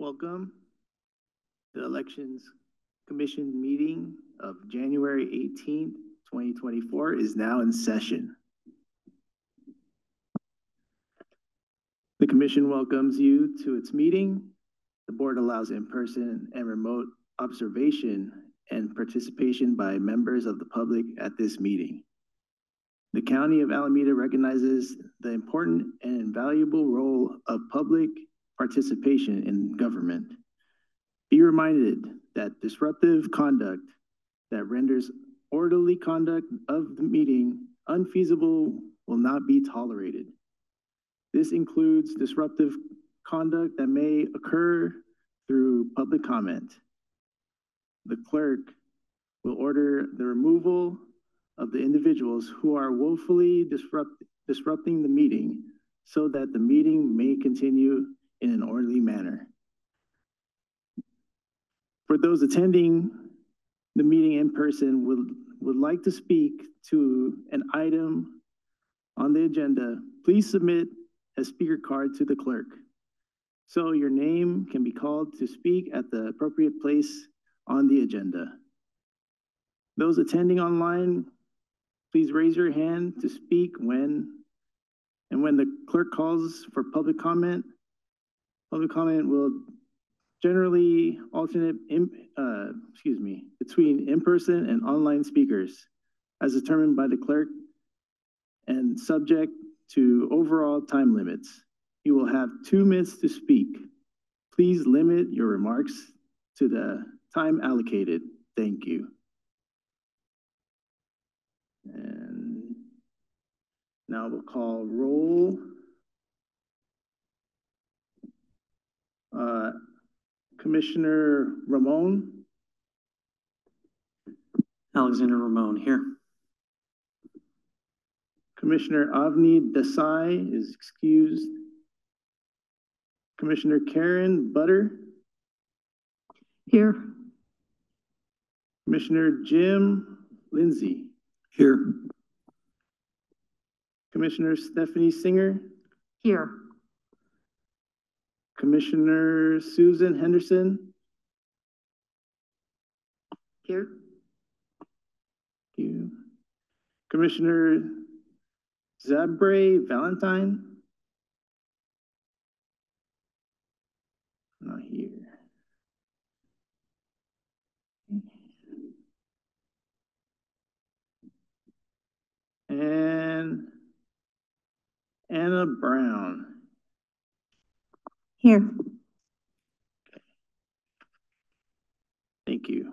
Welcome. The Elections Commission meeting of January eighteenth, twenty twenty-four is now in session. The commission welcomes you to its meeting. The board allows in-person and remote observation and participation by members of the public at this meeting. The County of Alameda recognizes the important and invaluable role of public participation in government. Be reminded that disruptive conduct that renders orderly conduct of the meeting unfeasible will not be tolerated. This includes disruptive conduct that may occur through public comment. The clerk will order the removal of the individuals who are woefully disrupt, disrupting the meeting so that the meeting may continue in an orderly manner. For those attending the meeting in person would, would like to speak to an item on the agenda, please submit a speaker card to the clerk. So your name can be called to speak at the appropriate place on the agenda. Those attending online, please raise your hand to speak when, and when the clerk calls for public comment, public comment will generally alternate in, uh, excuse me, between in-person and online speakers as determined by the clerk and subject to overall time limits. You will have two minutes to speak. Please limit your remarks to the time allocated. Thank you. And now we'll call roll. Uh, Commissioner Ramon, Alexander Ramon here. Commissioner Avni Desai is excused. Commissioner Karen Butter, Here. Commissioner Jim Lindsay, Here. Commissioner Stephanie Singer, Here. Commissioner Susan Henderson. Here. Thank you. Commissioner Zabre Valentine. Not here. And Anna Brown. Here. Thank you.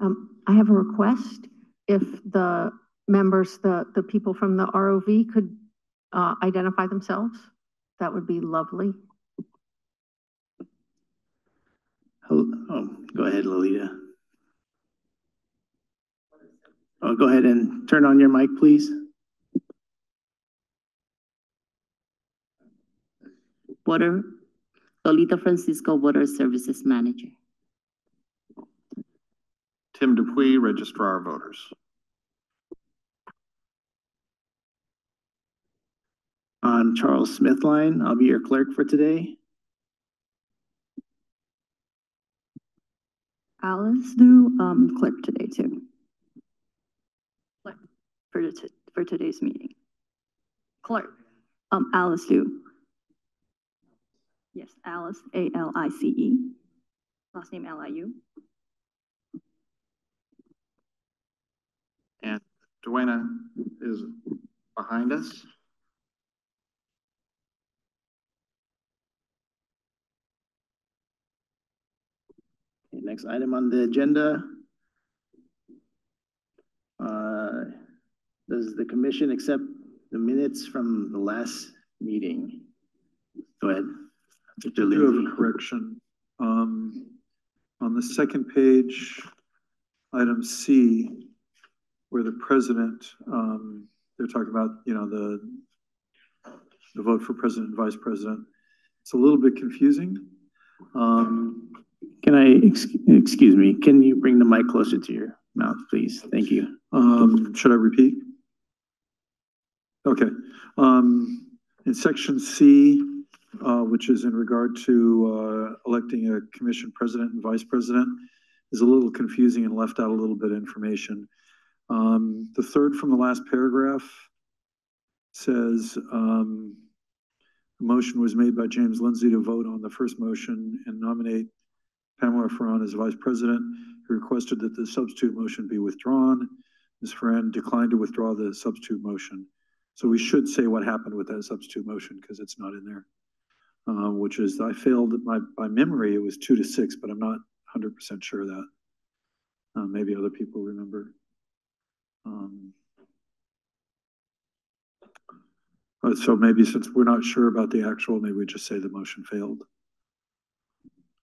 Um, I have a request. If the members, the, the people from the ROV could, uh, identify themselves, that would be lovely. Oh, go ahead, Lolita. Oh, go ahead and turn on your mic, please. Water, Lolita Francisco, Water Services Manager. Tim Dupuy, Registrar of Voters. I'm Charles Smithline. I'll be your clerk for today. Alice Liu, um, clerk today too. Clerk For t- for today's meeting. Clerk, um, Alice Liu. Yes, Alice, A L I C E. Last name L I U. And Duena is behind us. Okay, Next item on the agenda. Uh, Does the commission accept the minutes from the last meeting? Go ahead. Mr. I do have a correction. Um, on the second page, item C, where the president, um, they're talking about, you know, the, the vote for president and vice president. It's a little bit confusing. Um, Can I, ex- excuse me, can you bring the mic closer to your mouth, please? Thank you. um, should I repeat? Okay, um, in section C, uh, which is in regard to, uh, electing a commission president and vice president, is a little confusing and left out a little bit of information. Um, the third from the last paragraph says, um, a motion was made by James Lindsay to vote on the first motion and nominate Pamela Ferran as vice president. He requested that the substitute motion be withdrawn. Ms. Ferran declined to withdraw the substitute motion. So we should say what happened with that substitute motion because it's not in there. Uh, which is, I failed, my, by memory, it was two to six, but I'm not hundred percent sure of that. Uh, maybe other people remember. Um, so maybe since we're not sure about the actual, maybe we just say the motion failed.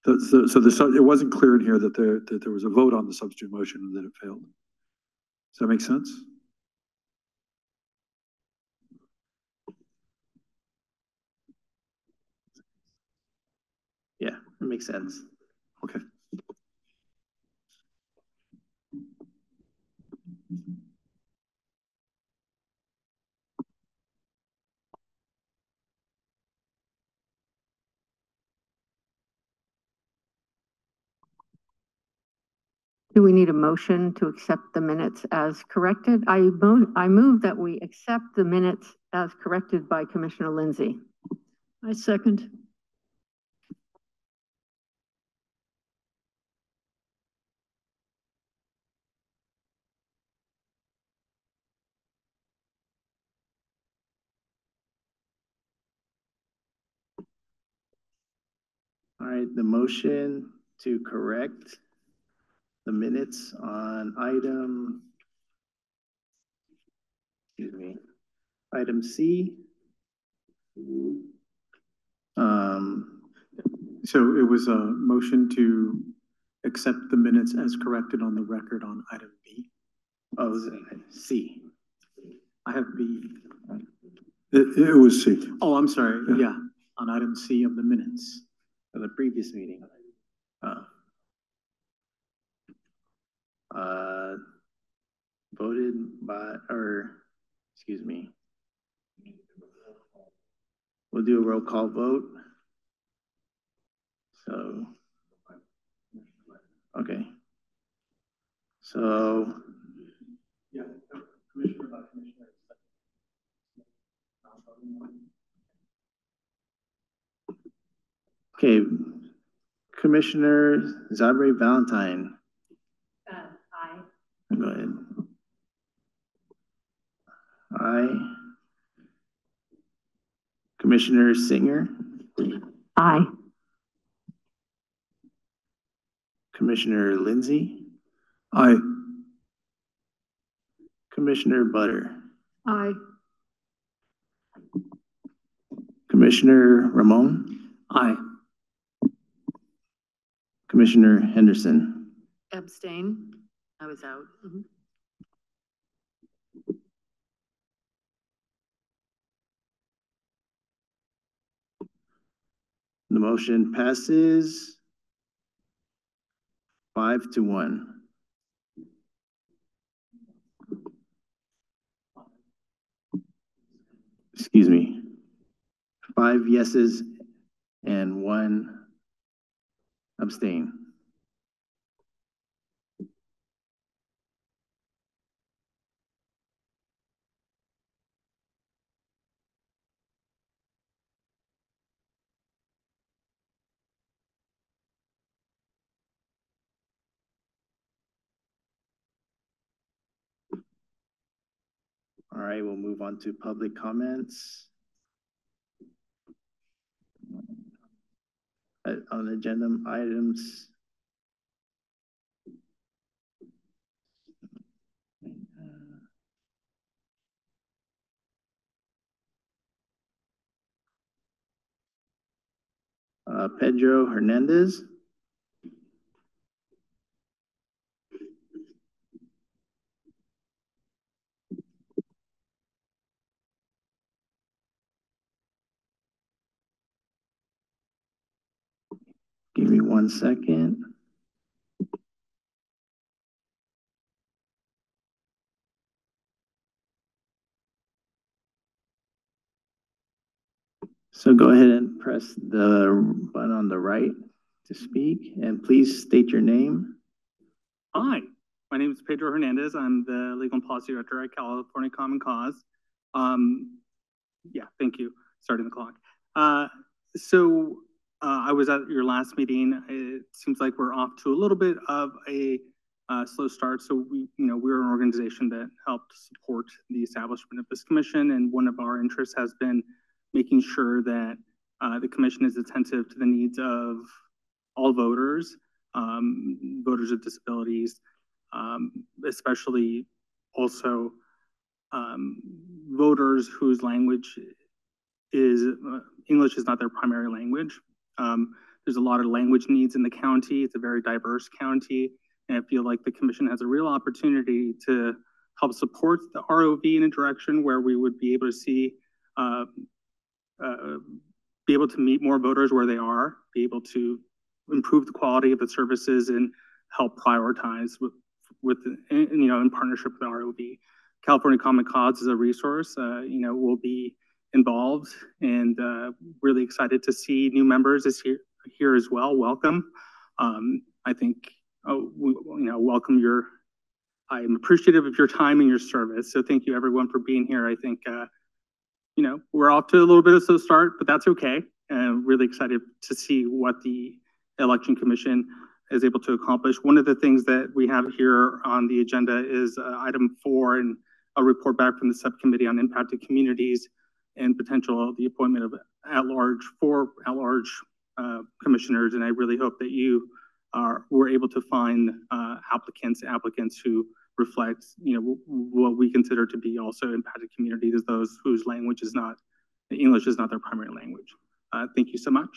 The- So, so the, it wasn't clear in here that there, that there was a vote on the substitute motion and that it failed. Does that make sense? Yeah, that makes sense. Okay. Do we need a motion to accept the minutes as corrected? I mo- I move that we accept the minutes as corrected by Commissioner Lindsay. I second. All right, the motion to correct the minutes on item, excuse me, item C. Um, So it was a motion to accept the minutes as corrected on the record on item B. oh, is it C? I have B. It, it was C. Oh, I'm sorry. Yeah. Yeah, on item C of the minutes. For the previous meeting. Uh. Uh, voted by, or, excuse me. We'll do a roll call vote. So. Okay. So, Yeah. Commissioner by commissioner. Okay, Commissioner Zabre Valentine, um, Aye. go ahead. Aye. Commissioner Singer, Aye. Commissioner Lindsay, Aye. Commissioner Butter, Aye. Commissioner Ramon, Aye. Commissioner Henderson. Abstain. I was out. Mm-hmm. The motion passes five to one. Excuse me. Five yeses and one abstain. All right, we'll move on to public comments. On agenda items. Uh, Pedro Hernandez. Give me one second. So go ahead and press the button on the right to speak, and please state your name. Hi, my name is Pedro Hernandez. I'm the Legal and Policy Director at California Common Cause. Um, yeah, thank you. Starting the clock. Uh, so uh, I was at your last meeting. It seems like we're off to a little bit of a uh, slow start. So we, you know, we're an organization that helped support the establishment of this commission, and one of our interests has been making sure that uh, the commission is attentive to the needs of all voters, um, voters with disabilities, um, especially also um, voters whose language is uh, English is not their primary language. Um, there's a lot of language needs in the county. It's a very diverse county. And I feel like the commission has a real opportunity to help support the ROV in a direction where we would be able to see, uh, uh, be able to meet more voters where they are, be able to improve the quality of the services and help prioritize with, with you know, in partnership with the ROV. California Common Cause is a resource, uh, you know, will be involved and uh, really excited to see new members this year here as well. Welcome. Um, I think, oh, we, you know, welcome your, I'm appreciative of your time and your service. So thank you everyone for being here. I think, uh, you know, we're off to a little bit of a slow start, but that's okay. And really excited to see what the election commission is able to accomplish. One of the things that we have here on the agenda is uh, item four and a report back from the subcommittee on impacted communities and potential the appointment of at-large four at-large uh, commissioners. And I really hope that you are were able to find uh, applicants applicants who reflect you know what we consider to be also impacted communities, those whose language is not English is not their primary language. Uh, thank you so much.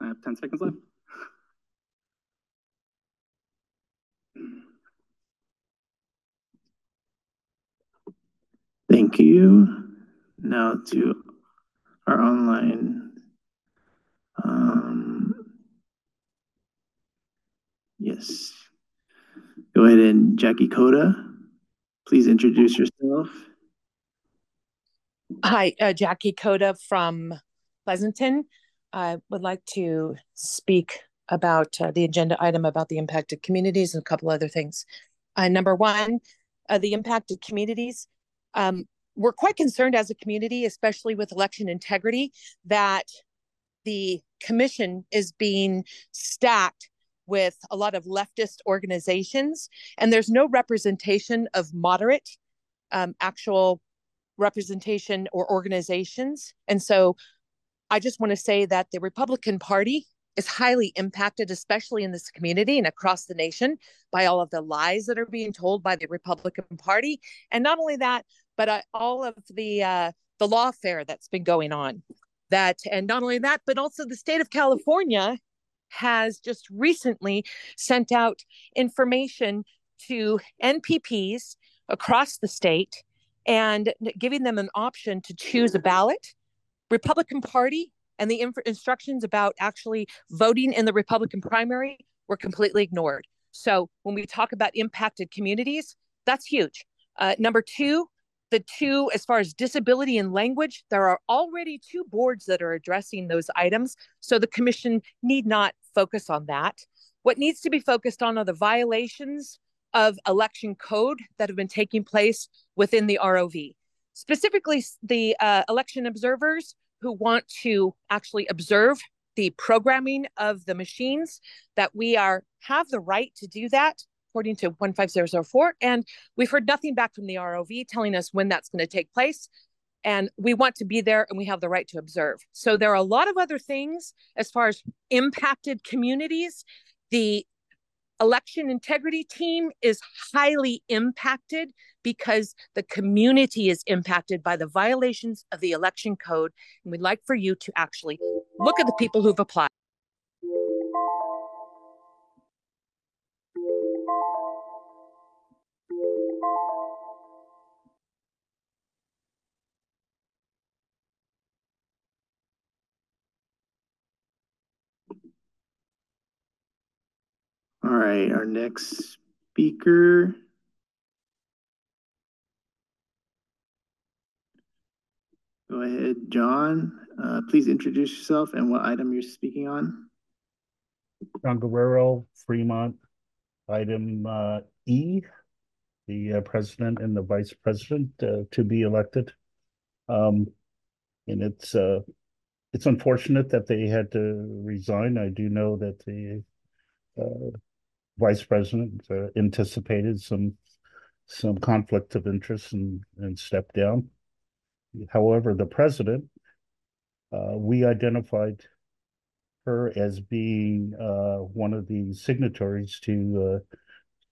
I have 10 seconds left. Thank you. Now to our online. Um, yes. Go ahead and Jackie Coda, please introduce yourself. Hi, uh, Jackie Coda from Pleasanton. I would like to speak about uh, the agenda item about the impacted communities and a couple other things. Uh, number one, uh, the impacted communities. Um, we're quite concerned as a community, especially with election integrity, that the commission is being stacked with a lot of leftist organizations, and there's no representation of moderate um, actual representation or organizations. And so I just want to say that the Republican Party is highly impacted, especially in this community and across the nation, by all of the lies that are being told by the Republican Party. And not only that, but uh, all of the uh, the lawfare that's been going on. That and not only that, but also the state of California has just recently sent out information to NPPs across the state and giving them an option to choose a ballot. Republican Party and the inf- instructions about actually voting in the Republican primary were completely ignored. So when we talk about impacted communities, that's huge. Uh, number two, the two, as far as disability and language, there are already two boards that are addressing those items. So the commission need not focus on that. What needs to be focused on are the violations of election code that have been taking place within the ROV. Specifically, the uh, election observers who want to actually observe the programming of the machines, that we are have the right to do that according to 15004. And we've heard nothing back from the ROV telling us when that's going to take place. And we want to be there and we have the right to observe. So there are a lot of other things as far as impacted communities. The election integrity team is highly impacted because the community is impacted by the violations of the election code. And we'd like for you to actually look at the people who've applied. All right, our next speaker. Go ahead, John. Uh, please introduce yourself and what item you're speaking on. John Guerrero, Fremont, item uh, E, the uh, president and the vice president uh, to be elected. Um, and it's uh, it's unfortunate that they had to resign. I do know that the uh, vice president uh, anticipated some some conflict of interest and and stepped down. However, the president, uh, we identified her as being uh, one of the signatories to uh,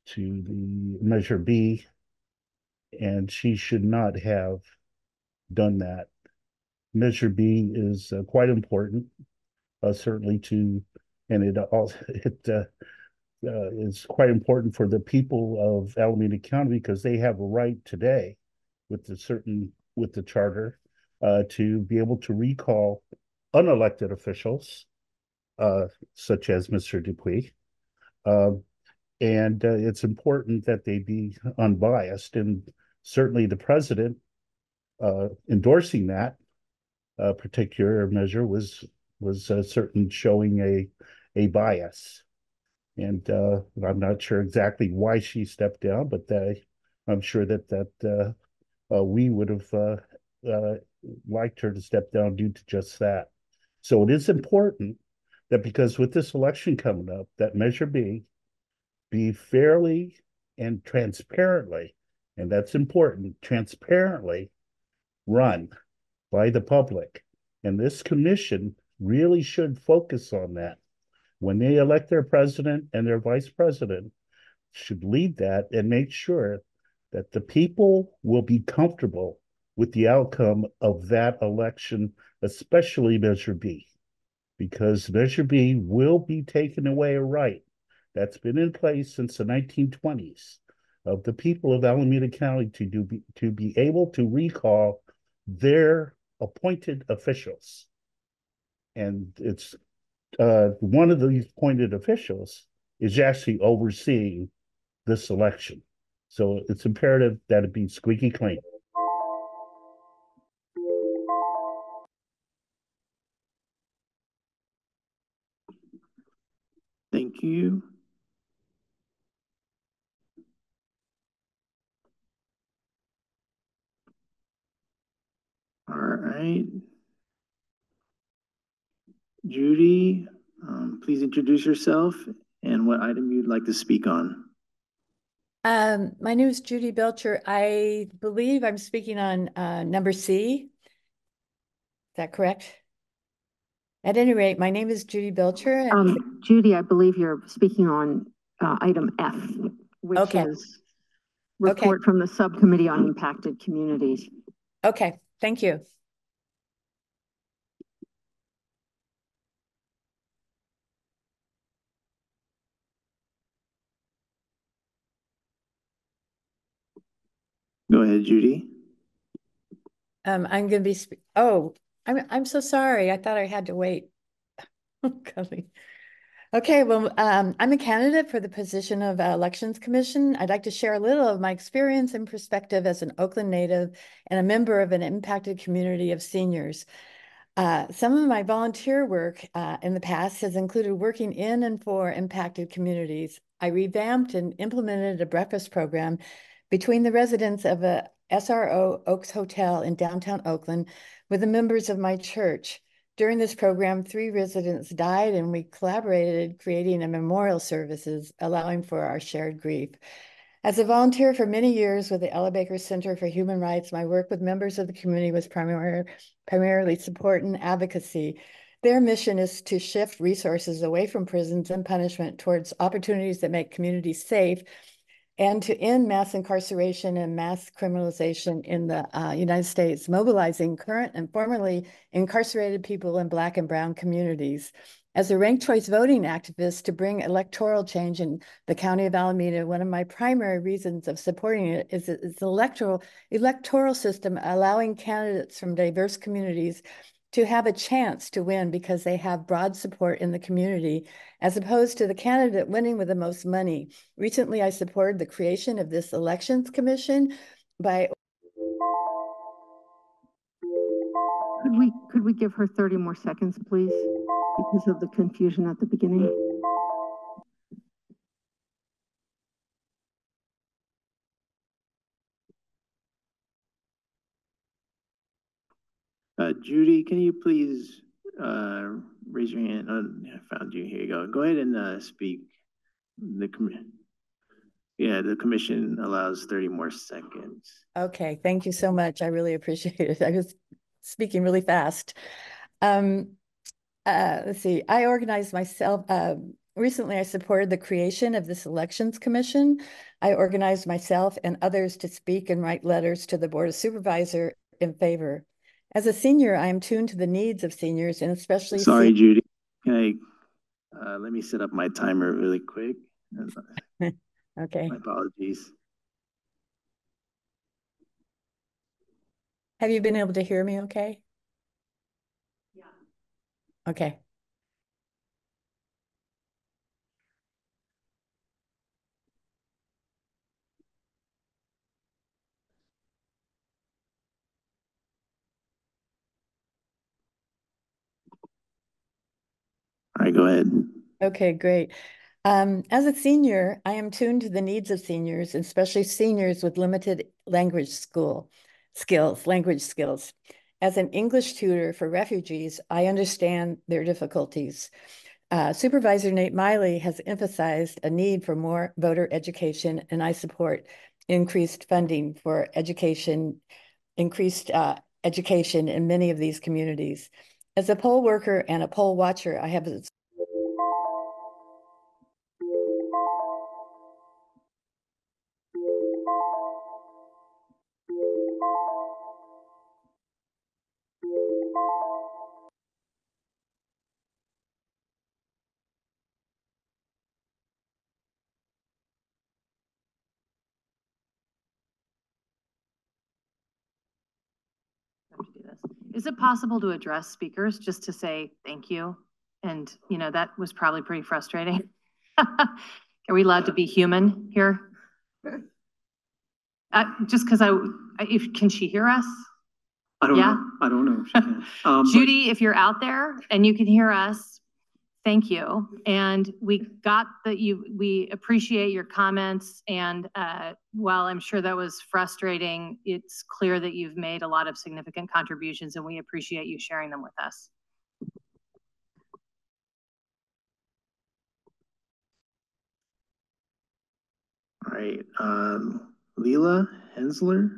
to the Measure B, and she should not have done that. Measure B is uh, quite important, uh, certainly to, and it also it uh, is quite important for the people of Alameda County because they have a right today, with the certain with the charter, uh, to be able to recall unelected officials, uh, such as Mr. Dupuy. Um, and uh, it's important that they be unbiased, and certainly the president uh, endorsing that uh, particular measure was was certain showing a a bias, and uh, I'm not sure exactly why she stepped down, but I'm sure that that uh, uh, we would have uh, liked her to step down due to just that. So it is important that because with this election coming up, that Measure B be fairly and transparently, and that's important, transparently run by the public. And this commission really should focus on that. When they elect their president and their vice president, should lead that and make sure that the people will be comfortable with the outcome of that election, especially Measure B, because Measure B will be taking away a right that's been in place since the 1920s of the people of Alameda County to do to be able to recall their appointed officials. And it's uh, one of these appointed officials is actually overseeing this election. So it's imperative that it be squeaky clean. Thank you. All right. Judy, um, please introduce yourself and what item you'd like to speak on. Um, my name is Judy Belcher. I believe I'm speaking on uh, number C. Is that correct? At any rate, my name is Judy Belcher. and- Um, Judy, I believe you're speaking on, uh, item F, which Okay. is report from the Subcommittee on Impacted Communities. Okay, thank you. Go ahead, Judy. Um, I'm gonna be, sp- oh, I'm, I'm so sorry. I thought I had to wait. Okay, well, um, I'm a candidate for the position of uh, Elections Commission. I'd like to share a little of my experience and perspective as an Oakland native and a member of an impacted community of seniors. Uh, some of my volunteer work uh, in the past has included working in and for impacted communities. I revamped and implemented a breakfast program between the residents of a SRO Oaks Hotel in downtown Oakland with the members of my church. During this program, three residents died and we collaborated creating a memorial services, allowing for our shared grief. As a volunteer for many years with the Ella Baker Center for Human Rights, my work with members of the community was primar primarily support and advocacy. Their mission is to shift resources away from prisons and punishment towards opportunities that make communities safe and to end mass incarceration and mass criminalization in the uh, United States, mobilizing current and formerly incarcerated people in Black and Brown communities. As a ranked choice voting activist to bring electoral change in the County of Alameda, one of my primary reasons of supporting it is its electoral, electoral system allowing candidates from diverse communities to have a chance to win because they have broad support in the community, as opposed to the candidate winning with the most money. Recently, I supported the creation of this elections commission by Could we, could we give her thirty more seconds, please? Because of the confusion at the beginning. Uh, Judy, can you please, uh, raise your hand? Uh, I found you. Here you go. Go ahead and, uh, speak. The yeah, the commission allows thirty more seconds. Okay, thank you so much. I really appreciate it. I was speaking really fast. Um, uh, let's see, I organized myself, uh, recently I supported the creation of this elections commission. I organized myself and others to speak and write letters to the board of supervisor in favor. As a senior, I am tuned to the needs of seniors and especially. Sorry, sen- Judy. Can I, uh, let me set up my timer really quick. Okay, My apologies. have you been able to hear me okay? Yeah. Okay. Go ahead. Okay, great. Um, as a senior, I am tuned to the needs of seniors, especially seniors with limited language school skills, language skills. As an English tutor for refugees, I understand their difficulties. Uh, Supervisor Nate Miley has emphasized a need for more voter education, and I support increased funding for education, increased uh, education in many of these communities. As a poll worker and a poll watcher, I have to do this. Is it possible to address speakers just to say thank you? And, you know, that was probably pretty frustrating. Are we allowed to be human here? Uh, just because I, if, can she hear us? I don't Yeah. know. I don't know if she can. Um, Judy, if you're out there and you can hear us, thank you. And we got that you, we appreciate your comments. And uh, while I'm sure that was frustrating, it's clear that you've made a lot of significant contributions and we appreciate you sharing them with us. All right, um, Leela Hensler,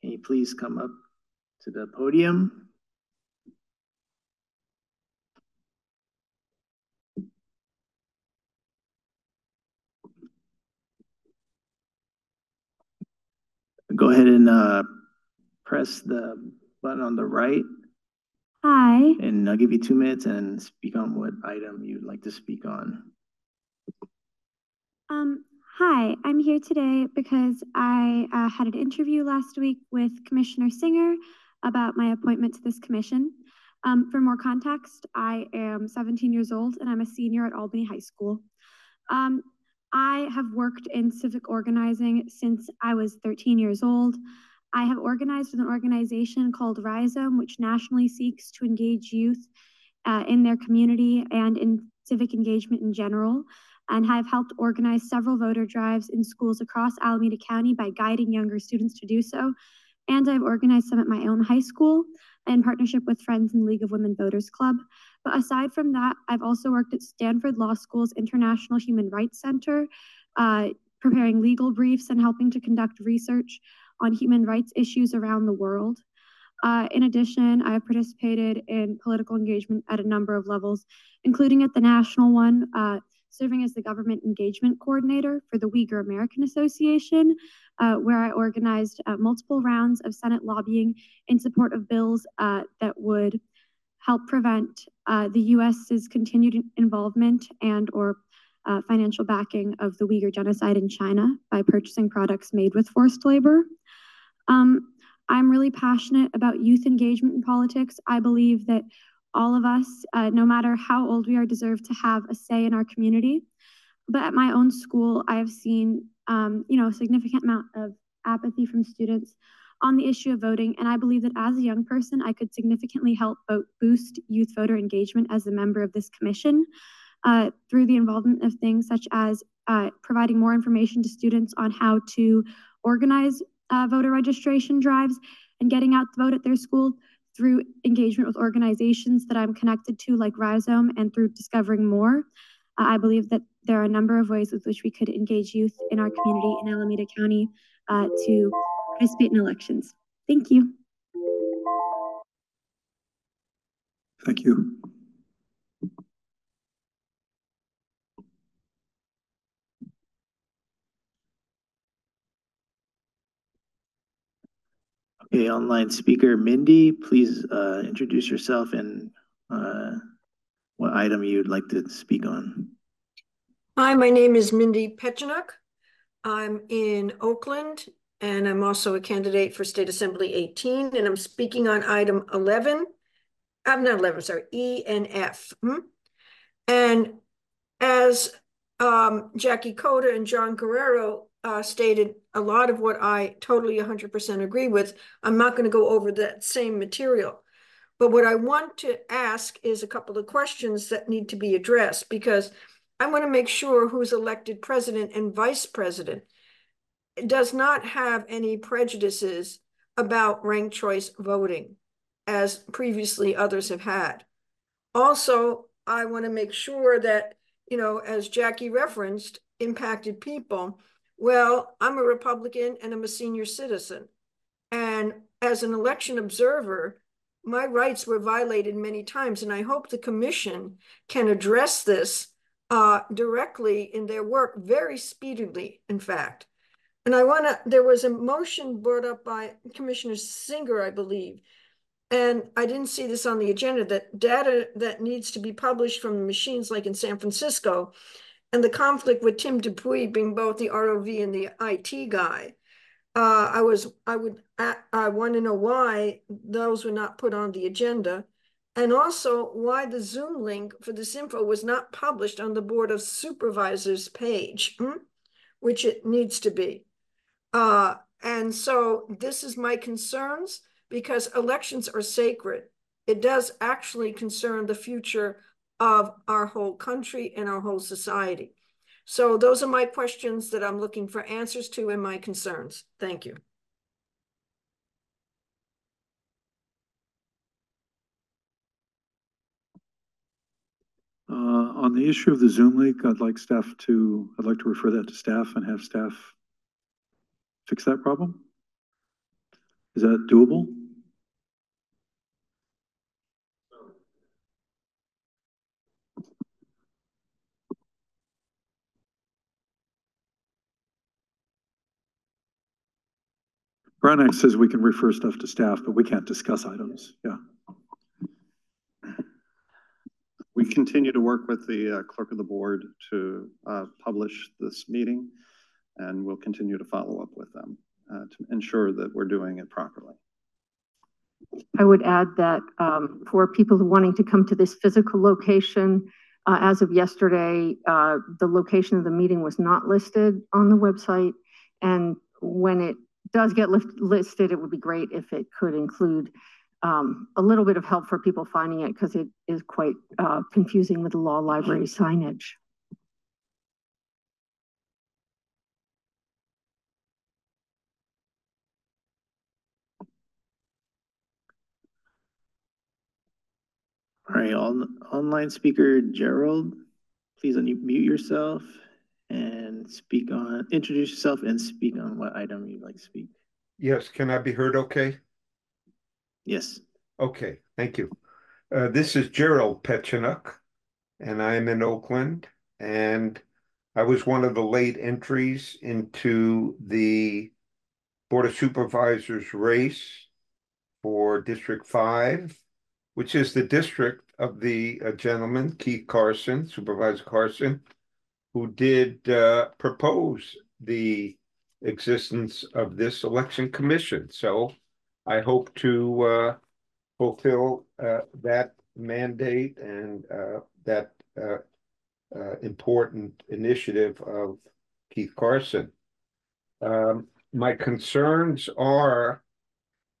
can you please come up to the podium? Go ahead and, uh, press the button on the right Hi, and I'll give you two minutes and speak on what item you'd like to speak on. um, hi, I'm here today because I uh, had an interview last week with Commissioner Singer about my appointment to this commission. Um, for more context, I am 17 years old and I'm a senior at Albany High School. Um, I have worked in civic organizing since I was 13 years old. I have organized with an organization called Rhizome, which nationally seeks to engage youth uh, in their community and in civic engagement in general, and have helped organize several voter drives in schools across Alameda County by guiding younger students to do so. And I've organized some at my own high school in partnership with Friends and League of Women Voters Club. But aside from that, I've also worked at Stanford Law School's International Human Rights Center, uh, preparing legal briefs and helping to conduct research on human rights issues around the world. Uh, in addition, I have participated in political engagement at a number of levels, including at the national one, uh, serving as the government engagement coordinator for the Uyghur American Association, uh, where I organized uh, multiple rounds of Senate lobbying in support of bills uh, that would help prevent uh, the U.S.'s continued involvement and or uh, financial backing of the Uyghur genocide in China by purchasing products made with forced labor. Um, I'm really passionate about youth engagement in politics. I believe that all of us, uh, no matter how old we are, deserve to have a say in our community. But at my own school, I have seen, um, you know, a significant amount of apathy from students on the issue of voting, and I believe that as a young person, I could significantly help vote boost youth voter engagement as a member of this commission uh, through the involvement of things such as uh, providing more information to students on how to organize uh, voter registration drives and getting out the vote at their school through engagement with organizations that I'm connected to, like Rhizome, and through discovering more. Uh, I believe that there are a number of ways with which we could engage youth in our community in Alameda County uh, to participate in elections. Thank you. Thank you. Okay, online speaker Mindy, please uh, introduce yourself and uh, what item you'd like to speak on. Hi, my name is Mindy Pechenuk. I'm in Oakland and I'm also a candidate for State Assembly 18 and I'm speaking on item 11. I'm not 11, sorry, E and F. Hmm? And as um, Jackie Coda and John Guerrero uh, stated a lot of what I totally 100% agree with. I'm not going to go over that same material. But what I want to ask is a couple of questions that need to be addressed because I want to make sure who's elected president and vice president does not have any prejudices about ranked choice voting, as previously others have had. Also, I want to make sure that, you know, as Jackie referenced, impacted people well, I'm a Republican and I'm a senior citizen. And as an election observer, my rights were violated many times. And I hope the commission can address this uh, directly in their work very speedily, in fact. And I want to, there was a motion brought up by Commissioner Singer, I believe, and I didn't see this on the agenda, that data that needs to be published from machines like in San Francisco and the conflict with Tim Dupuy being both the ROV and the IT guy. Uh, I was, I would, I, I want to know why those were not put on the agenda. And also why the Zoom link for this info was not published on the Board of Supervisors page, hmm? which it needs to be. Uh, and so this is my concerns because elections are sacred. It does actually concern the future of our whole country and our whole society. So those are my questions that I'm looking for answers to and my concerns. Thank you. Uh, on the issue of the Zoom leak, I'd like staff to, I'd like to refer that to staff and have staff fix that problem. Is that doable? Brown Act says we can refer stuff to staff, but we can't discuss items. Yeah. We continue to work with the uh, clerk of the board to uh, publish this meeting, and we'll continue to follow up with them uh, to ensure that we're doing it properly. I would add that um, for people wanting to come to this physical location, uh, as of yesterday, uh, the location of the meeting was not listed on the website. And when it does get lift, listed, it would be great if it could include um, a little bit of help for people finding it because it is quite uh, confusing with the law library signage. All right, on, online speaker Gerald, please unmute yourself and speak on, introduce yourself and speak on what item you'd like to speak. Yes, can I be heard okay? Yes. Okay, thank you. Uh, this is Gerald Pechenuk, and I'm in Oakland, and I was one of the late entries into the Board of Supervisors race for District 5, which is the district of the uh, gentleman, Keith Carson, Supervisor Carson, who did uh, propose the existence of this election commission. So I hope to uh, fulfill uh, that mandate and uh, that uh, uh, important initiative of Keith Carson. Um, my concerns are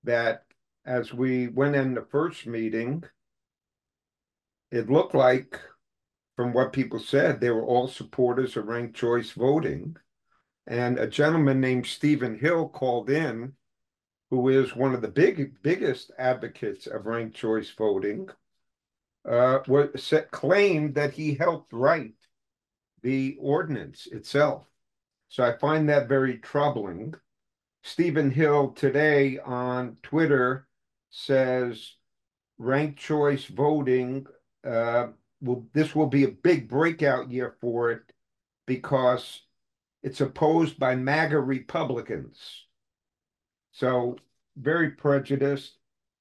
that as we went in the first meeting, it looked like, from what people said, they were all supporters of ranked choice voting. And a gentleman named Stephen Hill called in, who is one of the big biggest advocates of ranked choice voting, uh, claimed that he helped write the ordinance itself. So I find that very troubling. Stephen Hill today on Twitter says ranked choice voting uh, will this will be a big breakout year for it because it's opposed by MAGA Republicans. So very prejudiced.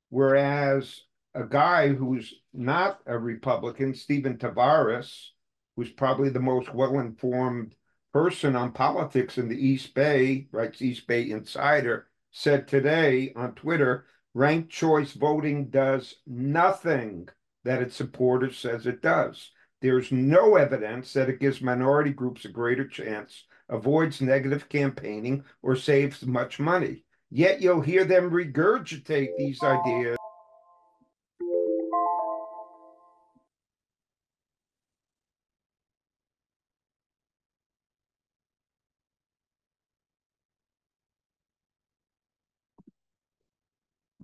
Whereas a guy who's not a Republican, Stephen Tavares, who's probably the most well-informed person on politics in the East Bay, writes East Bay Insider, said today on Twitter, ranked choice voting does nothing that its supporters says it does. There's no evidence that it gives minority groups a greater chance, avoids negative campaigning, or saves much money. Yet you'll hear them regurgitate these ideas.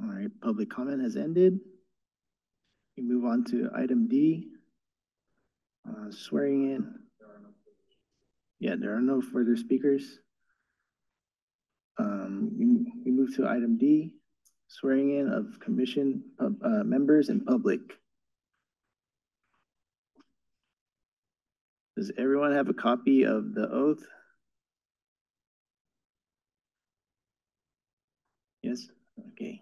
All right, public comment has ended. We move on to item D, uh, swearing in. Yeah, there are no further speakers. Um, we, we move to item D, swearing in of commission uh, members and public. Does everyone have a copy of the oath? Yes, okay.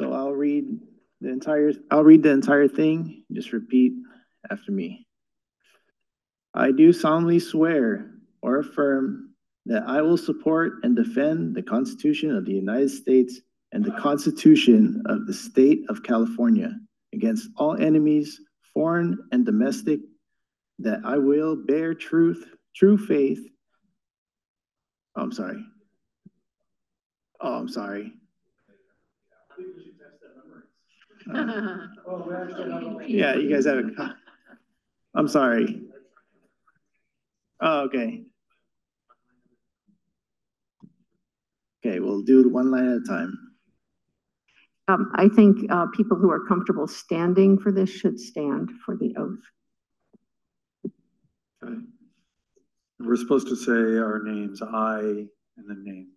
So I'll read the entire, I'll read the entire thing. Just repeat after me. I do solemnly swear or affirm that I will support and defend the Constitution of the United States and the Constitution of the State of California against all enemies, foreign and domestic, that I will bear truth, true faith. Oh, I'm sorry. Oh, I'm sorry. Yeah, you guys have a. I'm sorry. Oh, okay. Okay, we'll do it one line at a time. Um, I think uh, people who are comfortable standing for this should stand for the oath. Okay. We're supposed to say our names, I, and the name.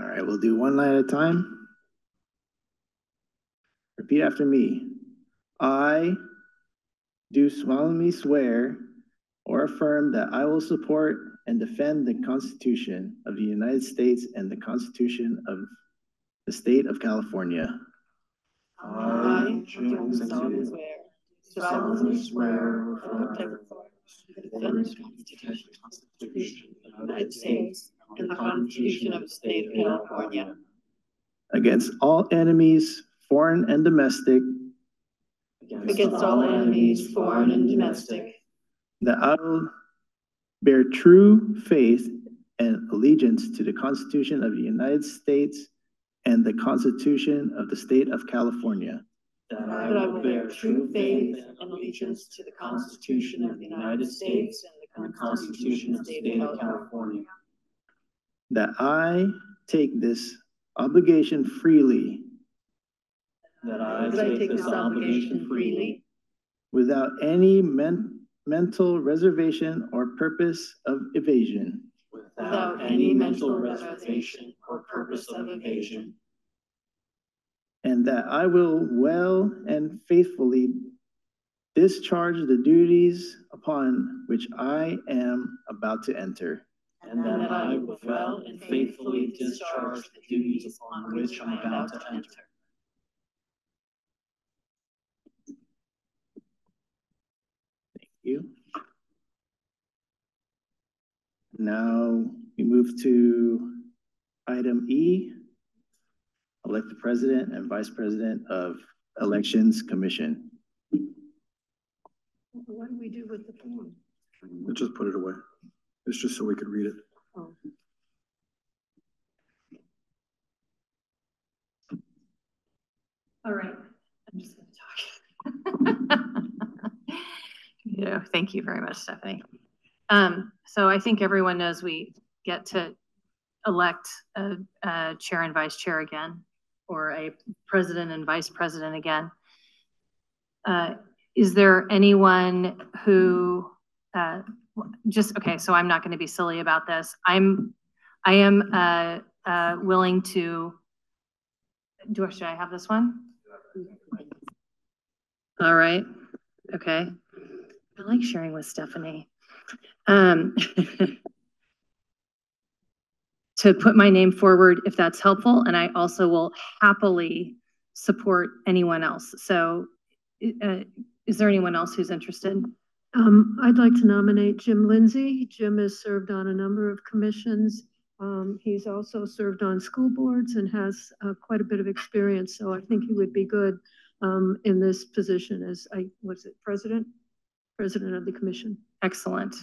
All right, we'll do one line at a time. Repeat after me. I do solemnly swear or affirm that I will support and defend the Constitution of the United States and the Constitution of the State of California. I do solemnly swear, solemnly swear or defend the Constitution of the United States and the Constitution of the State of California. Against all enemies, foreign and domestic. Against all enemies, foreign and domestic. That I will bear true faith and allegiance to the Constitution of the United States and the Constitution of the State of California. That I will bear true faith and allegiance to the Constitution of the United States and the Constitution of the State of California that I take this obligation freely. That I take this obligation freely. Without any men mental reservation or purpose of evasion. Without any mental reservation or purpose of evasion. And that I will well and faithfully discharge the duties upon which I am about to enter and that I will well and faithfully discharge the duties upon which I am about to enter. Thank you. Now we move to item E, elect the president and vice president of Elections Commission. What do we do with the form? I just put it away. It's just so we could read it. All right, I'm just gonna talk. You know, thank you very much, Stephanie. Um, so I think everyone knows we get to elect a, a chair and vice chair again, or a president and vice president again. Uh, is there anyone who, uh, just, okay, so I'm not gonna be silly about this. I'm, I am, uh, uh, willing to, do, I- should I have this one? All right, okay. I like sharing with Stephanie. Um, to put my name forward if that's helpful, and I also will happily support anyone else. So, uh, is there anyone else who's interested? Um, I'd like to nominate Jim Lindsay. Jim has served on a number of commissions. Um, he's also served on school boards and has uh, quite a bit of experience, so I think he would be good um, in this position as I, what's it, president? President of the commission. Excellent.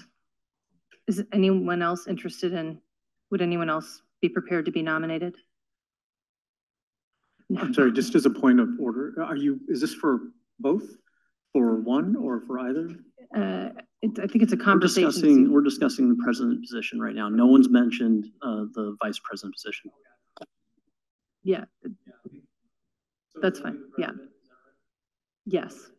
Is anyone else interested in, would anyone else be prepared to be nominated? I'm sorry, just as a point of order, are you, is this for both? For one or for either? Uh, it- I think it's a We're conversation. discussing, we're discussing the president position right now. No one's mentioned, uh, the vice president position. Yeah. That's fine, yeah. Yes.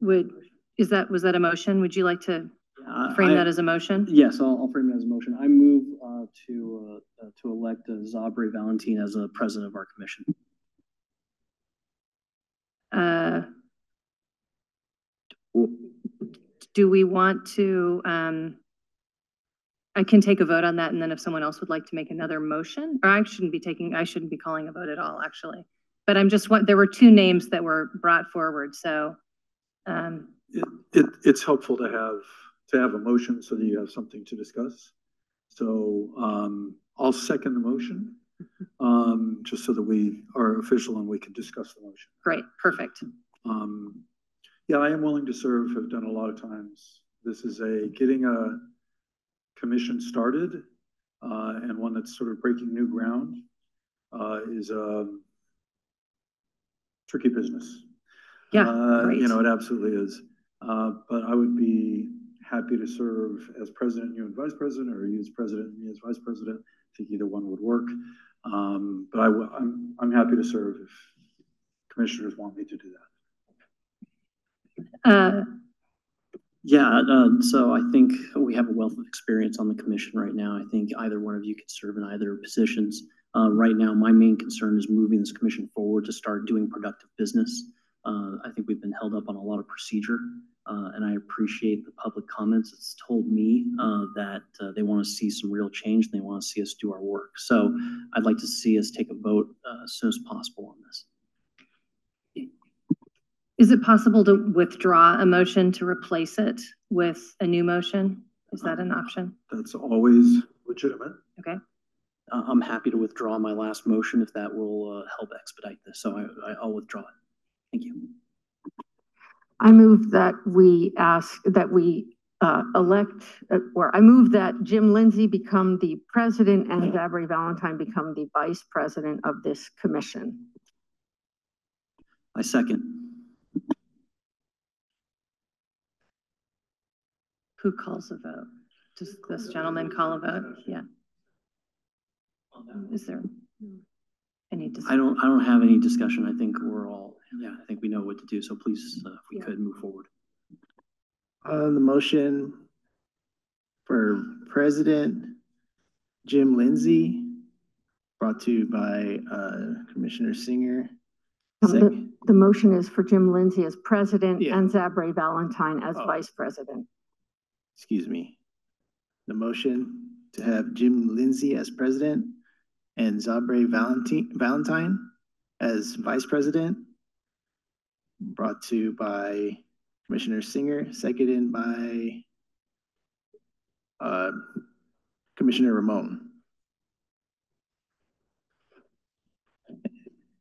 Would, is that, was that a motion? Would you like to Uh, frame I- that as a motion? Yes, I'll, I'll frame it as a motion. I move, uh, to, uh, uh, to elect uh, Zabri Valentine as a president of our commission. Uh, Do we want to, um, I can take a vote on that and then if someone else would like to make another motion, or I shouldn't be taking, I shouldn't be calling a vote at all, actually. But I'm just, there were two names that were brought forward, so, um, It, it's helpful to have, to have a motion so that you have something to discuss. So, um, I'll second the motion, um, just so that we are official and we can discuss the motion. great, perfect. Um, yeah, I am willing to serve, have done a lot of times. This is a, getting a commission started, uh, and one that's sort of breaking new ground, uh, is a tricky business. Yeah, Uh. You know, it absolutely is. Uh, but I would be happy to serve as president, you as vice president, or you as president, and me as vice president. I think either one would work. Um, but I, am I'm, I'm happy to serve if commissioners want me to do that. Uh, Yeah, uh, so I think we have a wealth of experience on the commission right now. I think either one of you could serve in either positions. Uh, right now, my main concern is moving this commission forward to start doing productive business. Uh, I think we've been held up on a lot of procedure, uh, and I appreciate the public comments. It's told me, uh, that, they want to see some real change. and They want to see us do our work. So I'd like to see us take a vote, as soon as possible. Is it possible to withdraw a motion to replace it with a new motion? Is that an option? That's always legitimate. Okay. Uh, I'm happy to withdraw my last motion if that will, uh, help expedite this. So I, I, I'll withdraw it. Thank you. I move that we ask, that we uh, elect, uh, or I move that Jim Lindsay become the president and Zabri Valentine become the vice president of this commission. I second. Who calls a vote? Does this gentleman call a vote? Yeah. Is there any? dis- I don't, I don't have any discussion. I think we're all, yeah, I think we know what to do. So please, uh, if we could move forward. On the motion for President Jim Lindsay, brought to you by uh, Commissioner Singer. The, the motion is for Jim Lindsay as president Yeah. and Zabri Valentine as Oh. vice president. Excuse me. The motion to have Jim Lindsay as president and Zabre Valentine, Valentine as vice president. Brought to by Commissioner Singer, seconded by uh, Commissioner Ramon.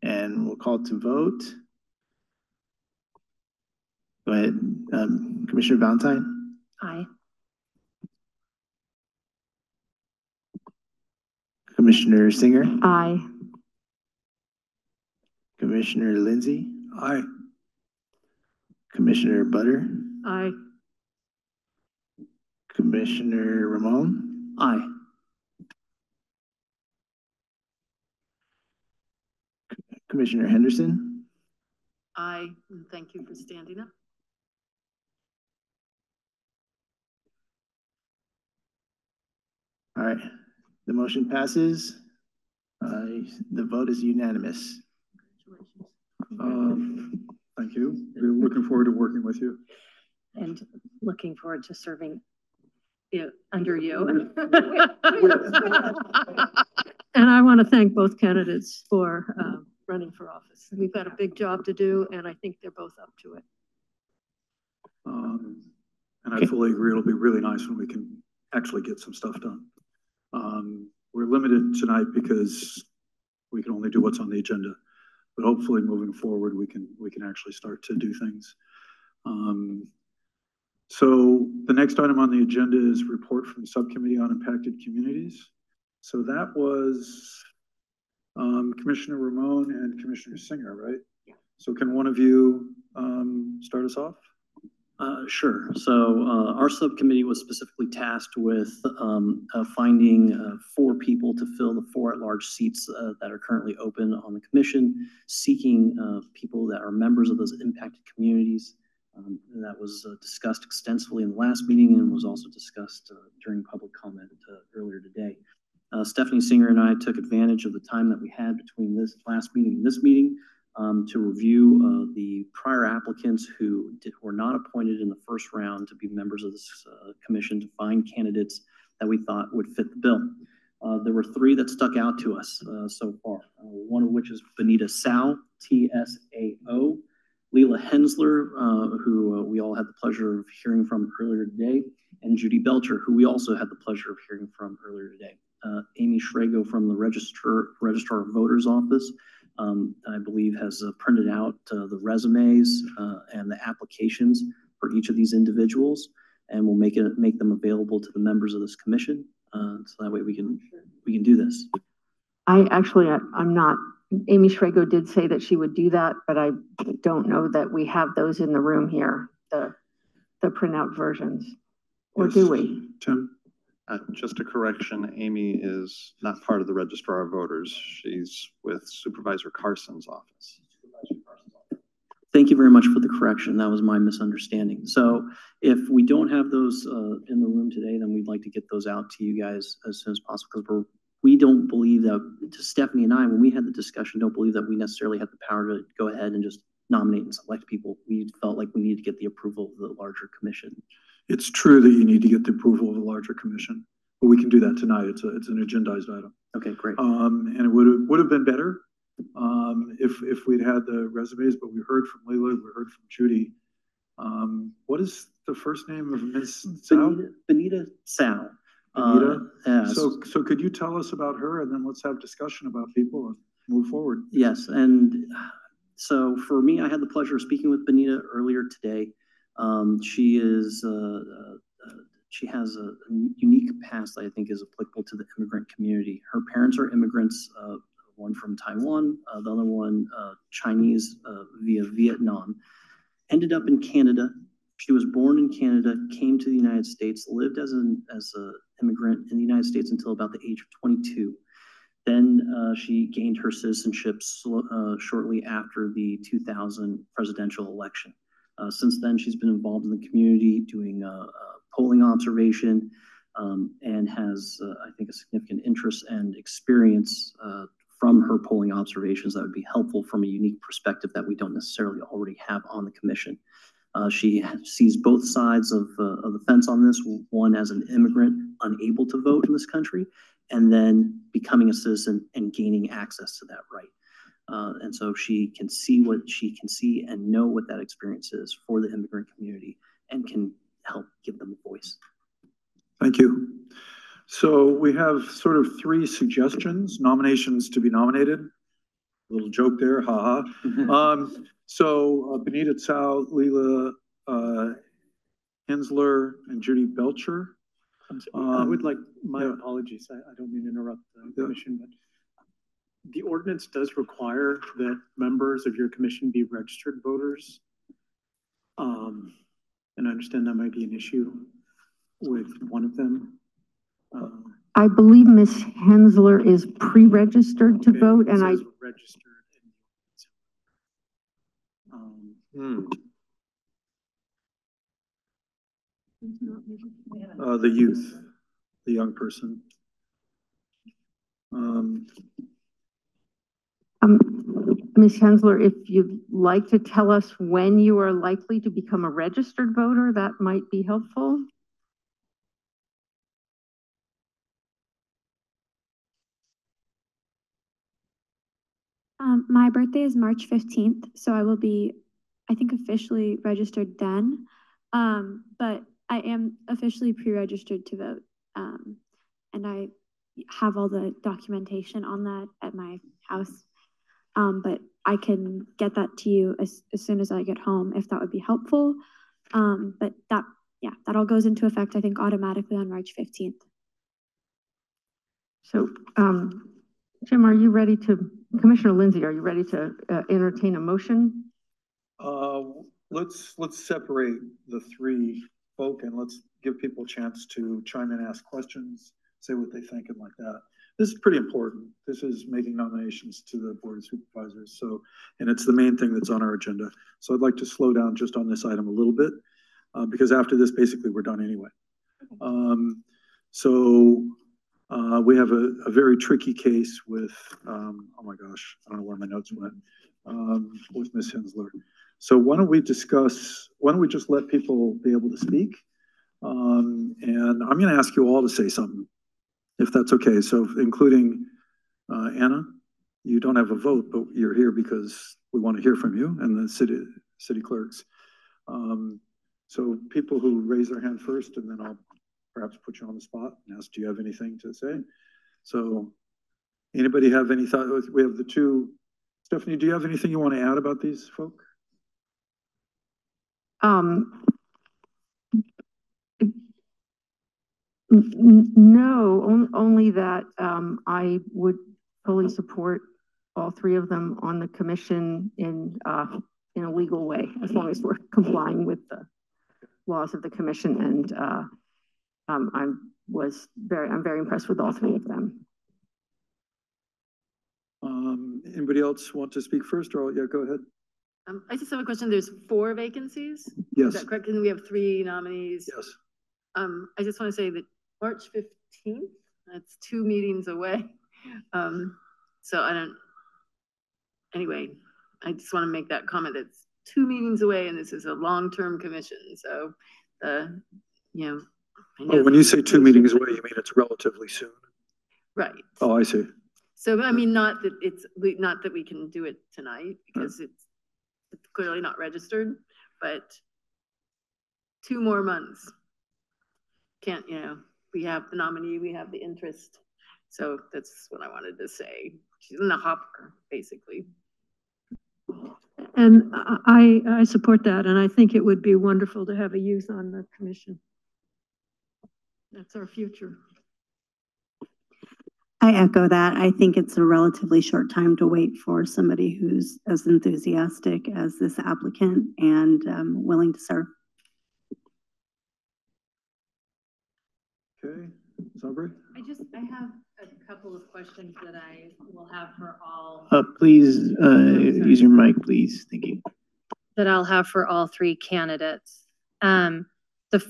And we'll call to vote. Go ahead, um, Commissioner Valentine, Aye. Commissioner Singer, Aye. Commissioner Lindsay, Aye. Commissioner Butter, Aye. Commissioner Ramon, Aye. Commissioner Henderson, Aye, and thank you for standing up. All right, the motion passes. Uh, the vote is unanimous. Um, thank you. We're looking forward to working with you. And looking forward to serving you, under you. And I want to thank both candidates for um, running for office. We've got a big job to do, and I think they're both up to it. Um, and I fully agree, it'll be really nice when we can actually get some stuff done. Um, we're limited tonight because we can only do what's on the agenda. But hopefully moving forward, we can, we can actually start to do things. Um, so the next item on the agenda is report from the Subcommittee on Impacted Communities. So that was um, Commissioner Ramon and Commissioner Singer, right? So can one of you um, start us off? Uh, sure. So, uh, our subcommittee was specifically tasked with, um, uh, finding, uh, four people to fill the four at-large seats, uh, that are currently open on the commission, seeking, people that are members of those impacted communities. Um, that was discussed extensively in the last meeting and was also discussed, during public comment, earlier today. Stephanie Singer and I took advantage of the time that we had between this last meeting and this meeting to review uh, the prior applicants who did, were not appointed in the first round to be members of this uh, commission to find candidates that we thought would fit the bill. Uh, there were three that stuck out to us uh, so far, uh, one of which is Benita Tsao, T-S-A-O, Leila Hensler, uh, who we all had the pleasure of hearing from earlier today, and Judy Belcher, who we also had the pleasure of hearing from earlier today. Amy Schrago from the Register, Registrar of Voters Office, um, I believe has uh, printed out uh, the resumes uh, and the applications for each of these individuals and we'll make it make them available to the members of this commission uh, so that way we can we can do this. I actually, I- I'm not, Amy Schrago did say that she would do that, but I don't know that we have those in the room here, the, the printout versions. Or do we? Tim? Uh, just a correction, Amy is not part of the registrar of voters. She's with Supervisor Carson's office. Thank you very much for the correction. That was my misunderstanding. So if we don't have those uh, in the room today, then we'd like to get those out to you guys as soon as possible because we don't believe that, to Stephanie and I, when we had the discussion, don't believe that we necessarily have the power to go ahead and just nominate and select people. We felt like we needed to get the approval of the larger commission. It's true that you need to get the approval of a larger commission, but we can do that tonight. It's a, it's an agendized item. Okay, great. Um, and it would have, would have been better, um, if, if we'd had the resumes, but we heard from Leila, we heard from Judy. Um, what is the first name of Ms. Tsao? Benita, Benita Tsao. Uh. So, so could you tell us about her and then let's have discussion about people and move forward? Yes, and so for me, I had the pleasure of speaking with Benita earlier today. Um, she is, uh, uh, she has a unique past that I think is applicable to the immigrant community. Her parents are immigrants, uh, one from Taiwan, uh, the other one Chinese via Vietnam. Ended up in Canada. She was born in Canada, came to the United States, lived as an as an immigrant in the United States until about the age of 22. Then uh, she gained her citizenship uh, shortly after the 2000 presidential election. Uh, since then, she's been involved in the community doing uh, uh, polling observation um, and has, I think, a significant interest and experience from her polling observations that would be helpful from a unique perspective that we don't necessarily already have on the commission. Uh, she sees both sides of, uh, of the fence on this, one as an immigrant unable to vote in this country, and then becoming a citizen and gaining access to that right. Uh, and so she can see what she can see and know what that experience is for the immigrant community and can help give them a voice. Thank you. So we have sort of three suggestions, nominations to be nominated. A Little joke there, haha. um, so uh, Benita Tsao, Leila Hensler and Judy Belcher. I would Um, like, my yeah. apologies, I, I don't mean to interrupt the Yeah. commission, but the ordinance does require that members of your commission be registered voters. Um, and I understand that might be an issue with one of them. Um, I believe Ms. Hensler is pre-registered to okay, vote and I, Registered. Um, Uh, the youth, the young person. Um, um, Ms. Hensler, if you'd like to tell us when you are likely to become a registered voter, that might be helpful. Um, my birthday is March fifteenth, so I will be, I think, officially registered then. Um, but I am officially pre-registered to vote. Um, and I have all the documentation on that at my house. Um, but I can get that to you as, as soon as I get home, if that would be helpful. Um, but that, yeah, that all goes into effect, I think, automatically on March fifteenth. So, um, Jim, are you ready to, Commissioner Lindsay, are you ready to uh, entertain a motion? uh, let's, let's separate the three folk and let's give people a chance to chime in, ask questions, say what they think and like that. This is pretty important. This is making nominations to the Board of Supervisors, so, and it's the main thing that's on our agenda. So I'd like to slow down just on this item a little bit, uh, because after this, basically, we're done anyway. Um, so, uh, we have a, a very tricky case with, um, oh my gosh, I don't know where my notes went, um, with Ms. Hensler. So why don't we discuss, why don't we just let people be able to speak? Um, and I'm gonna ask you all to say something, if that's okay. So including, uh, Anna, you don't have a vote, but you're here because we want to hear from you and the city, city clerks. Um, so people who raise their hand first and then I'll perhaps put you on the spot and ask, do you have anything to say? So anybody have any thought? We have the two, Stephanie, do you have anything you want to add about these folk? Um, no, on- only that, um, I would fully support all three of them on the commission in, uh, in a legal way, as long as we're complying with the laws of the commission and, uh, um, I was very, I'm very impressed with all three of them. Um, anybody else want to speak first or, yeah, go ahead. Um, I just have a question. There's four vacancies? Yes. Is that correct? And we have three nominees? Yes. Um, I just want to say that March fifteenth, that's two meetings away. Um, so I don't, anyway, I just want to make that comment. It's two meetings away and this is a long-term commission. So, uh, you know. Know Oh, when you say two meetings away, you mean it's relatively soon? Right. Oh, I see. So, I mean, not that it's, we- not that we can do it tonight because it's it's clearly not registered, but two more months. Can't, you know, we have the nominee, we have the interest. So that's what I wanted to say. She's in the hopper, basically. And I, I support that, and I think it would be wonderful to have a youth on the commission. That's our future. I echo that. I think it's a relatively short time to wait for somebody who's as enthusiastic as this applicant and um, willing to serve. Sabri? I just, I have a couple of questions that I will have for all. Uh, please, uh, use your mic, please. Thank you. that I'll have for all three candidates. Um, the,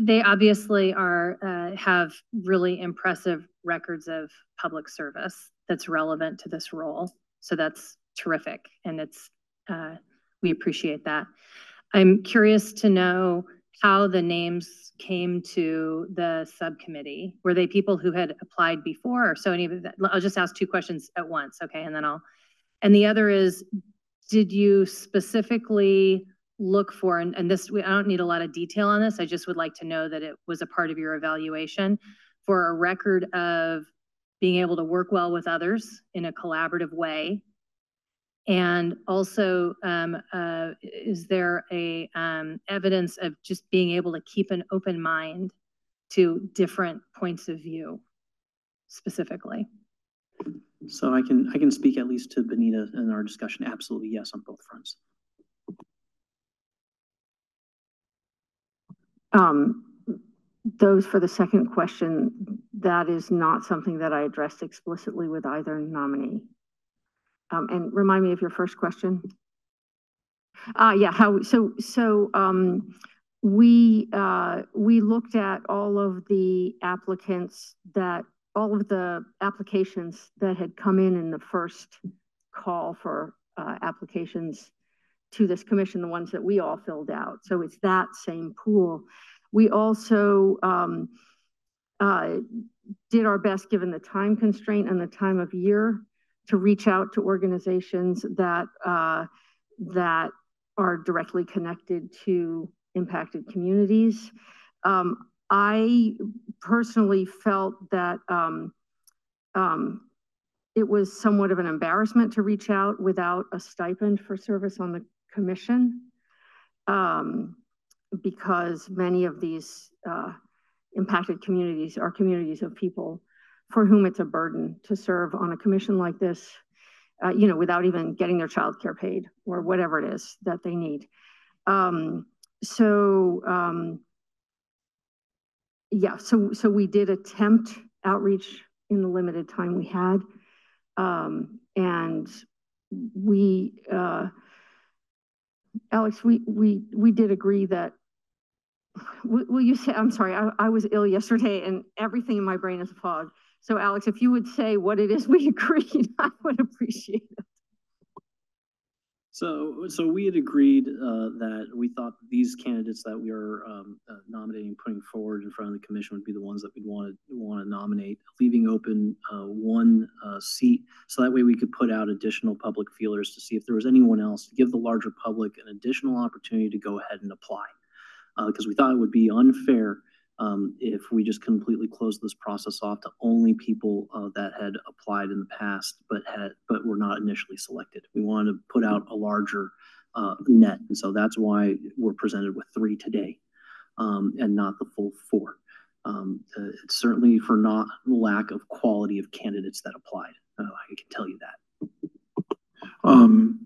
they obviously are, uh, have really impressive records of public service that's relevant to this role. So that's terrific. And it's, uh, we appreciate that. I'm curious to know how the names came to the subcommittee. Were they people who had applied before or so any of that? I'll just ask two questions at once, okay? And then I'll, and the other is, did you specifically look for, and, and this, we- I don't need a lot of detail on this, I just would like to know that it was a part of your evaluation for a record of being able to work well with others in a collaborative way And also, um, uh, is there a, um, evidence of just being able to keep an open mind to different points of view specifically? So I can, I can speak at least to Benita in our discussion. Absolutely, yes, on both fronts. Um, those for the second question, that is not something that I addressed explicitly with either nominee. Um, and remind me of your first question. Uh, yeah, how, so, so, um, we, uh, we looked at all of the applicants that, all of the applications that had come in in the first call for, uh, applications to this commission, the ones that we all filled out. So it's that same pool. We also, um, uh, did our best, given the time constraint and the time of year, to reach out to organizations that uh, that are directly connected to impacted communities. Um, I personally felt that um, um, it was somewhat of an embarrassment to reach out without a stipend for service on the commission um, because many of these uh, impacted communities are communities of people for whom it's a burden to serve on a commission like this, uh, you know, without even getting their child care paid or whatever it is that they need. Um, so, um, yeah, so, so we did attempt outreach in the limited time we had. Um, and we, uh, Alex, we, we, we did agree that will you say, I'm sorry, I, I was ill yesterday and everything in my brain is a fog. So Alex, if you would say what it is we agreed, I would appreciate it. So, so we had agreed uh, that we thought these candidates that we are um, uh, nominating, putting forward in front of the commission would be the ones that we'd want to want to nominate, leaving open uh, one uh, seat, so that way we could put out additional public feelers to see if there was anyone else to give the larger public an additional opportunity to go ahead and apply, because uh, we thought it would be unfair um, if we just completely closed this process off to only people uh, that had applied in the past but had but were not initially selected. We wanted to put out a larger uh, net, and so that's why we're presented with three today, um, and not the full four. Um, uh, it's certainly for not lack of quality of candidates that applied. Uh, I can tell you that. Um,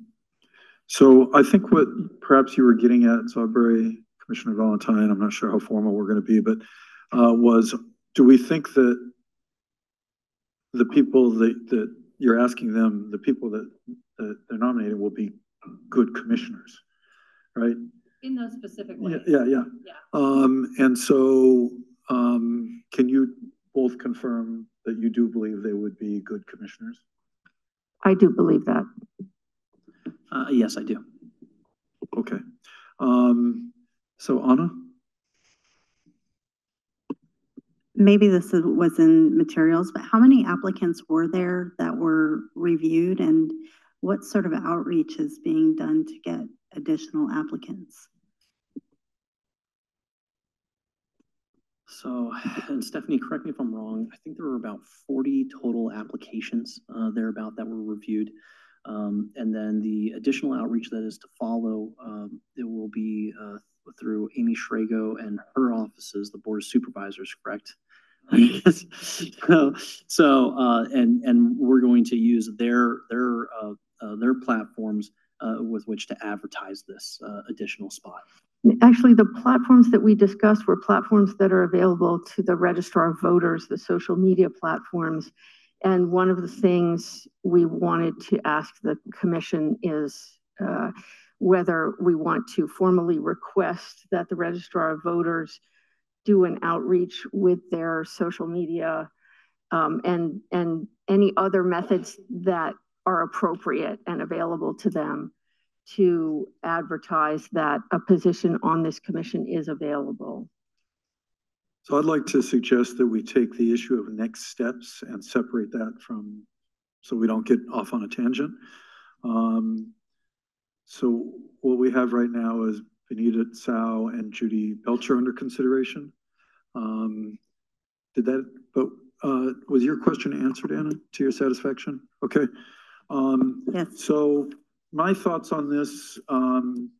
so I think what perhaps you were getting at, Salisbury, Commissioner Valentine, I'm not sure how formal we're going to be, but uh, was, do we think that the people that, that you're asking them, the people that, that they're nominating will be good commissioners, right? In those specific ways. Yeah, yeah, yeah. Um, and so, um, can you both confirm that you do believe they would be good commissioners? I do believe that. Uh, yes, I do. Okay. Um, so Anna? Maybe this was in materials, but how many applicants were there that were reviewed and what sort of outreach is being done to get additional applicants? So, and Stephanie, correct me if I'm wrong, I think there were about 40 total applications uh, thereabout that were reviewed. Um, and then the additional outreach that is to follow, um, it will be uh, through Amy Schrago and her offices, the board of supervisors, correct? so, so uh, and and we're going to use their their uh, uh, their platforms uh, with which to advertise this uh, additional spot. Actually, the platforms that we discussed were platforms that are available to the registrar of voters, the social media platforms. And one of the things we wanted to ask the commission is uh, whether we want to formally request that the registrar of voters do an outreach with their social media um, and and any other methods that are appropriate and available to them to advertise that a position on this commission is available. So I'd like to suggest that we take the issue of next steps and separate that from, so we don't get off on a tangent. Um, so what we have right now is Benita Tsao and Judy Belcher under consideration. Um, did that, but uh, was your question answered, Anna, to your satisfaction? Okay. Um, yes. So my thoughts on this, um,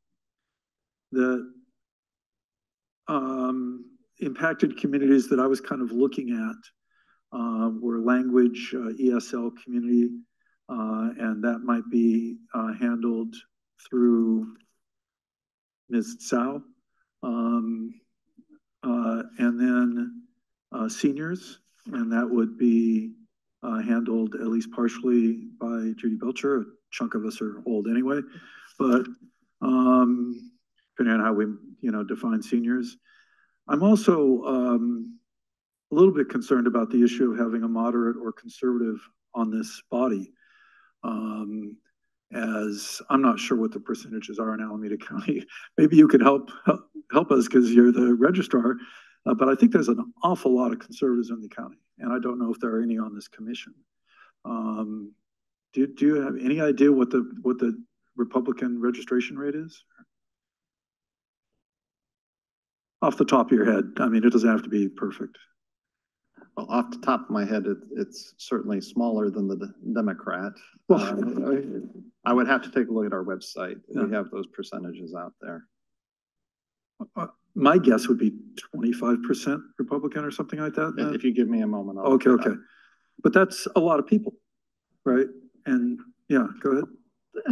the um, impacted communities that I was kind of looking at uh, were language, uh, ESL community, uh, and that might be uh, handled through Ms. Tsao. Um, uh, and then uh, seniors, and that would be uh, handled at least partially by Judy Belcher. A chunk of us are old anyway, but um, depending on how we, you know, define seniors. I'm also um, a little bit concerned about the issue of having a moderate or conservative on this body. Um, as I'm not sure what the percentages are in Alameda County. Maybe you could help help, us because you're the registrar. Uh, but I think there's an awful lot of conservatives in the county, and I don't know if there are any on this commission. Um, do, do you have any idea what the what the Republican registration rate is? Off the top of your head, I mean, it doesn't have to be perfect. Well, off the top of my head, it, it's certainly smaller than the Democrat. Uh, I would have to take a look at our website. We have those percentages out there. Uh, my guess would be twenty-five percent Republican or something like that. then? If you give me a moment. I'll Okay, okay. up. But that's a lot of people, right? And, yeah, go ahead.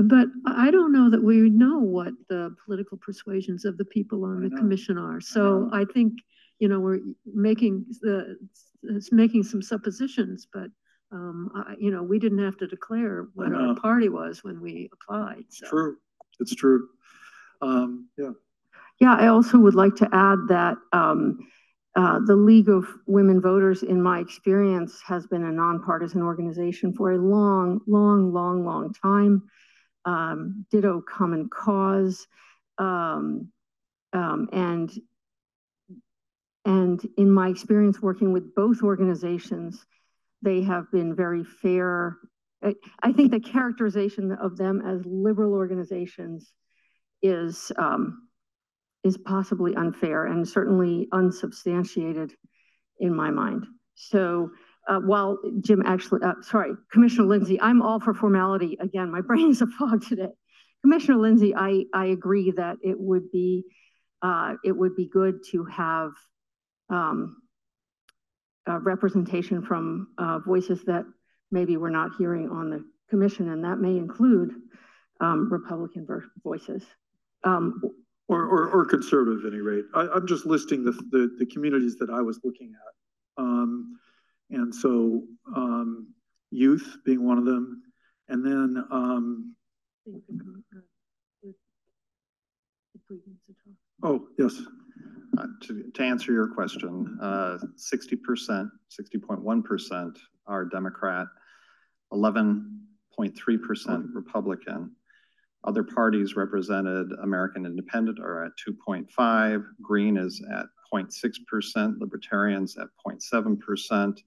But I don't know that we know what the political persuasions of the people on the know. commission are. So I think, you know, we're making the, it's making some suppositions, but, um, I, you know, we didn't have to declare what our party was when we applied, so. True, it's true. Um, yeah. Yeah, I also would like to add that um, uh, the League of Women Voters, in my experience, has been a nonpartisan organization for a long, long, long, long time. Um, ditto Common Cause. Um, um, and and in my experience working with both organizations, they have been very fair. I, think the characterization of them as liberal organizations is um, is possibly unfair and certainly unsubstantiated in my mind. So uh, while Jim actually, uh, sorry, Commissioner Lindsay, I'm all for formality. Again, my brain is a fog today. Commissioner Lindsay, I, I agree that it would be uh, it would be good to have um, uh, representation from uh, voices that maybe we're not hearing on the commission, and that may include um, Republican voices. Um, Or, or, or conservative at any rate. I, I'm just listing the, the, the communities that I was looking at. Um, and so, um, youth being one of them. And then, um, oh, yes. Uh, To, to answer your question, uh, sixty percent, sixty point one percent are Democrat, eleven point three percent Republican. Other parties represented, American Independent are at two point five, Green is at 0.6 percent, Libertarians at 0.7 percent,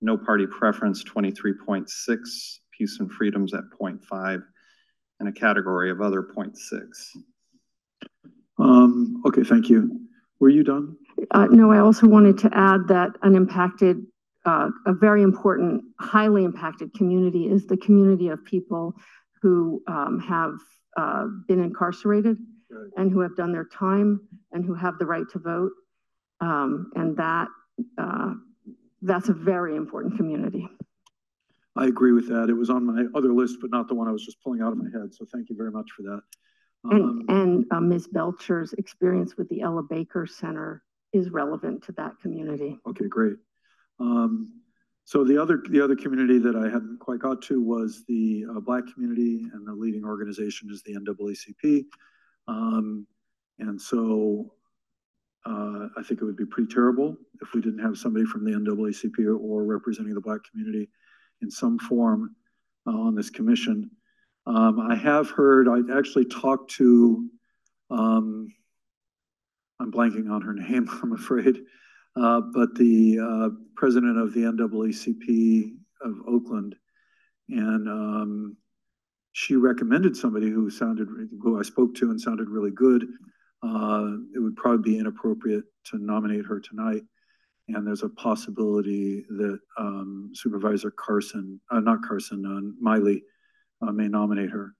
No Party Preference twenty-three point six, Peace and Freedoms at 0.5, and a category of other 0.6. Um, okay, thank you. Were you done? Uh, no, I also wanted to add that an impacted, uh, a very important, highly impacted community is the community of people who um, have uh, been incarcerated and who have done their time and who have the right to vote. Um, and that uh, that's a very important community. I agree with that. It was on my other list, but not the one I was just pulling out of my head. So thank you very much for that. Um, And, uh, Ms. Belcher's experience with the Ella Baker Center is relevant to that community. Okay, great. Um, so the other, the other community that I hadn't quite got to was the uh, Black community and the leading organization is the NAACP. Um, and so uh, I think it would be pretty terrible if we didn't have somebody from the NAACP or, or representing the Black community in some form uh, on this commission. Um, I have heard, I actually talked to, um, I'm blanking on her name, I'm afraid. Uh, but the uh, president of the NAACP of Oakland, and um, she recommended somebody who sounded, who I spoke to and sounded really good. Uh, it would probably be inappropriate to nominate her tonight. And there's a possibility that um, Supervisor Carson, uh, not Carson, uh, Miley, uh, may nominate her.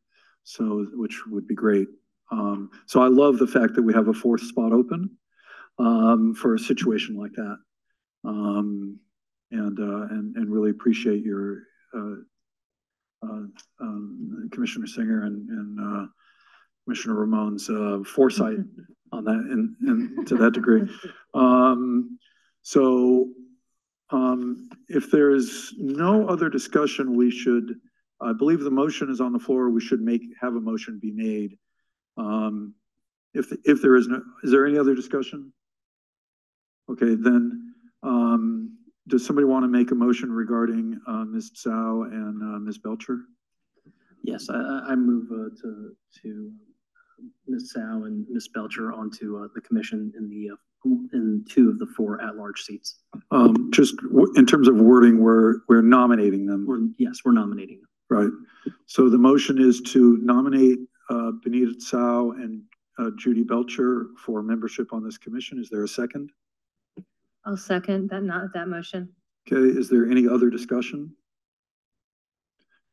So, which would be great. Um, so I love the fact that we have a fourth spot open, um, for a situation like that. Um, and, uh, and, and really appreciate your, uh, uh, um, Commissioner Singer and, and, uh, Commissioner Ramon's, uh, foresight on that and, and to that degree. Um, so, um, if there is no other discussion, we should, I believe the motion is on the floor. We should make, have a motion be made. Um, if, if there is no, is there any other discussion? Okay, then, um, does somebody want to make a motion regarding, uh, Ms. Tsao and, uh, Ms. Belcher? Yes, I, I I move uh, to, to Ms. Tsao and Ms. Belcher onto uh, the commission in the, uh, in two of the four at-large seats. Um, just w- in terms of wording, we're, we're nominating them. We're, yes, we're nominating them. Right. So the motion is to nominate, uh, Benita Tsao and, uh, Judy Belcher for membership on this commission. Is there a second? I'll second that, not that motion. Okay, is there any other discussion?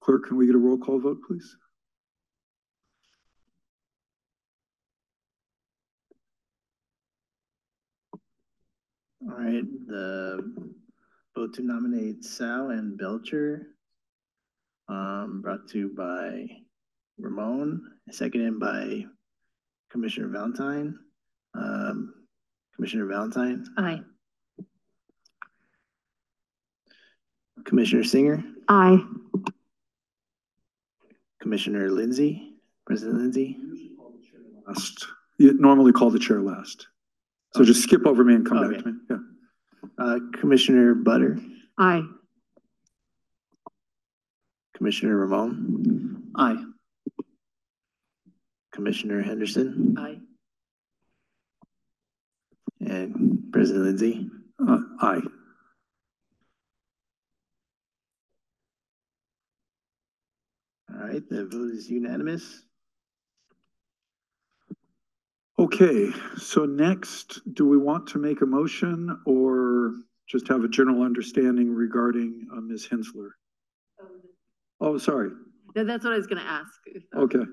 Clerk, can we get a roll call vote, please? All right, the vote to nominate Tsao and Belcher. Um, brought to you by Ramon, seconded by Commissioner Valentine. Um, Commissioner Valentine, Aye. Commissioner Singer, Aye. Commissioner Lindsay, President Lindsay. Last, you normally call the chair last. So just skip over me and come back to me. Yeah. Uh, Commissioner Butter, Aye. Commissioner Ramon, Aye. Commissioner Henderson, Aye. and President Lindsay. Uh, aye. All right, the vote is unanimous. Okay, so next, do we want to make a motion or just have a general understanding regarding, uh, Ms. Hensler? Oh, sorry. That- That's what I was gonna ask. if, uh, Okay.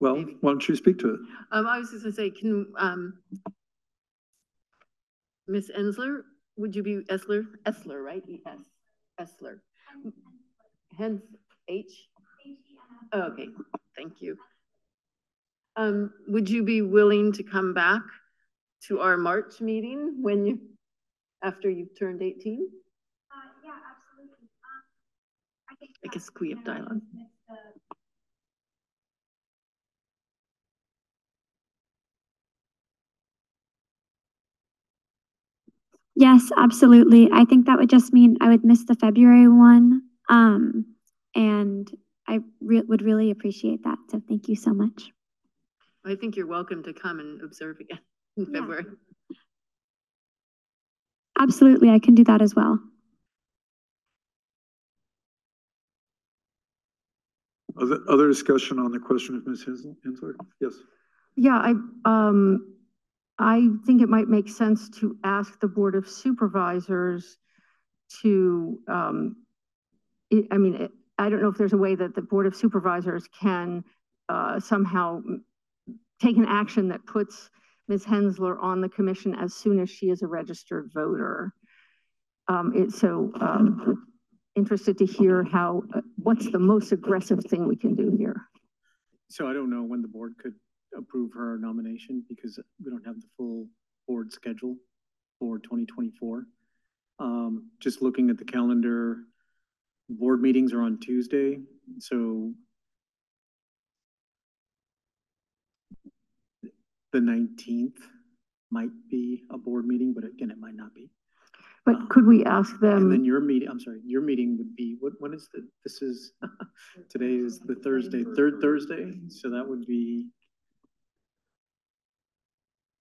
Well, why don't you speak to it? Um, I was just gonna say, can, um, Ms. Ensler, would you be Esler, Esler, right? E S, Esler. Hens, H? Oh, Okay, thank you. Um, would you be willing to come back to our March meeting when you, after you've turned eighteen? yeah, absolutely. Guess we have dialogue. Yes, absolutely. I think that would just mean I would miss the February one. Um, and I re- would really appreciate that. So thank you so much. I think you're welcome to come and observe again in Yeah. February. Absolutely, I can do that as well. Other, other discussion on the question of Ms. Hensler? Yes. Yeah, I, um, I think it might make sense to ask the Board of Supervisors to, um, I I mean, it- I don't know if there's a way that the Board of Supervisors can, uh, somehow take an action that puts Ms. Hensler on the commission as soon as she is a registered voter. Um, it's so, um, interested to hear how, uh, what's the most aggressive thing we can do here? So I don't know when the board could approve her nomination because we don't have the full board schedule for twenty twenty-four. Um, just looking at the calendar, board meetings are on Tuesday, so the nineteenth might be a board meeting, but again, it might not be. But could we ask them And then them, your meeting, I'm sorry, your meeting would be, what, when is the, this is, today is the Thursday, third Thursday, so that would be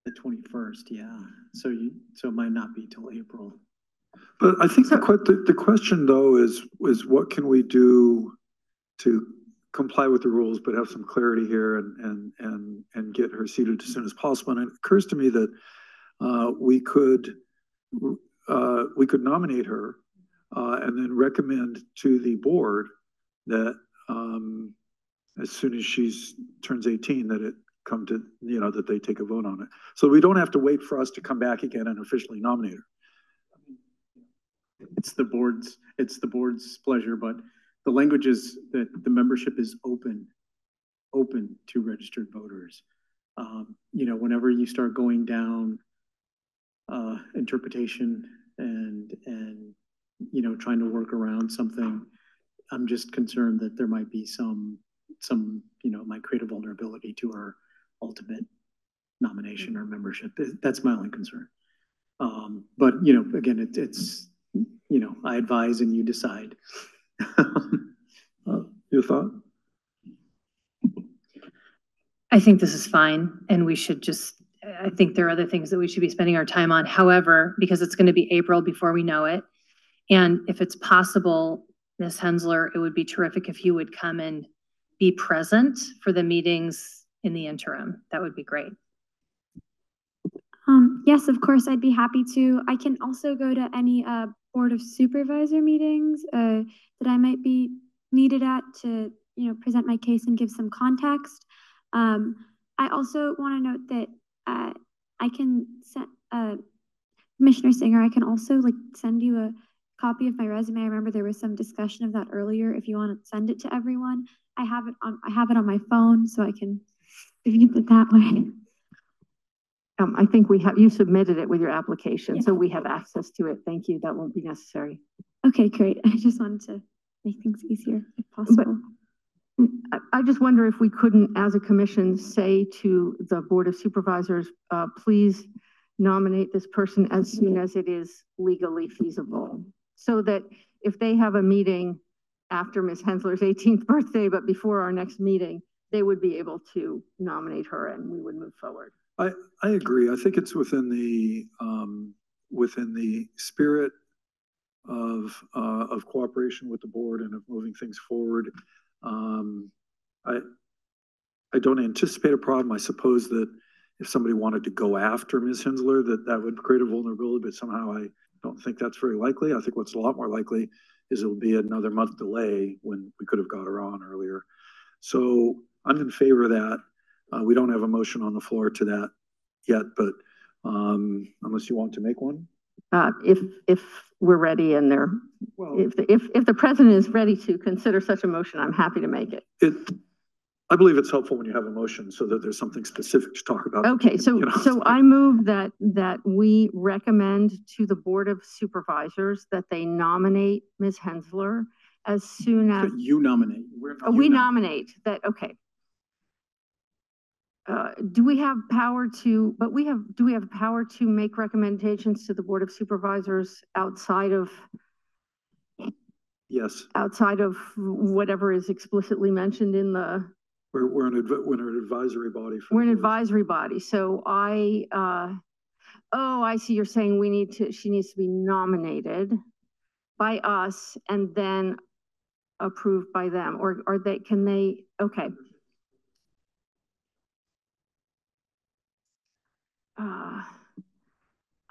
the twenty-first, yeah, so you, so it might not be till April. But I think the que- the, the question though is, is what can we do to comply with the rules, but have some clarity here and, and, and, and get her seated as soon as possible? And it occurs to me that, uh, we could, uh, we could nominate her, uh, and then recommend to the board that, um, as soon as she's, turns eighteen, that it come to, you know, that they take a vote on it. So we don't have to wait for us to come back again and officially nominate her. It's the board's, it's the board's pleasure, but the language is that the membership is open, open to registered voters. Um, you know, whenever you start going down uh, interpretation and, and, you know, trying to work around something, I'm just concerned that there might be some, some, you know, might create a vulnerability to our ultimate nomination or membership. That's my only concern. Um, but, you know, again, it, it's, you know, I advise and you decide. Uh, Your thought? I think this is fine and we should just, I think there are other things that we should be spending our time on. However, because it's going to be April before we know it. And if it's possible, Ms. Hensler, it would be terrific if you would come and be present for the meetings in the interim. That would be great. Um, yes, of course, I'd be happy to. I can also go to any uh, Board of Supervisor meetings uh, that I might be needed at to, you know, present my case and give some context. Um, I also want to note that uh, I can send, uh, Commissioner Singer, I can also like send you a copy of my resume. I remember there was some discussion of that earlier. If you want to send it to everyone, I have it on, I have it on my phone so I can use it that way. Um, I think we have, you submitted it with your application, so we have access to it. Thank you. That won't be necessary. Okay, great. I just wanted to make things easier if possible. I, just wonder if we couldn't, as a commission, say to the Board of Supervisors, uh, please nominate this person as soon as it is legally feasible. So that if they have a meeting after Ms. Hensler's 18th birthday, but before our next meeting, they would be able to nominate her and we would move forward. I, I agree. I think it's within the, um, within the spirit of, uh, of cooperation with the board and of moving things forward. Um, I, I don't anticipate a problem. I suppose that if somebody wanted to go after Ms. Hensler, that that would create a vulnerability, but somehow I don't think that's very likely. I think what's a lot more likely is it'll be another month delay when we could have got her on earlier. So I'm in favor of that. Uh, we don't have a motion on the floor to that yet, but, um, unless you want to make one. Uh, if, if we're ready and they're, if, the- if, if the president is ready to consider such a motion, I'm happy to make it. It, I believe it's helpful when you have a motion so that there's something specific to talk about. Okay, so, you know. so I move that, that we recommend to the Board of Supervisors that they nominate Ms. Hensler as soon as, You nominate. Oh, you we nom- nominate that, okay. Uh, do we have power to, but we have, do we have power to make recommendations to the Board of Supervisors outside of, Yes, outside of whatever is explicitly mentioned in the, we're, we're an, adv- we're an advisory body. for we're an the- advisory body, so I, uh, oh, I see, you're saying we need to, she needs to be nominated by us and then approved by them, or, or they, can they, okay. Uh,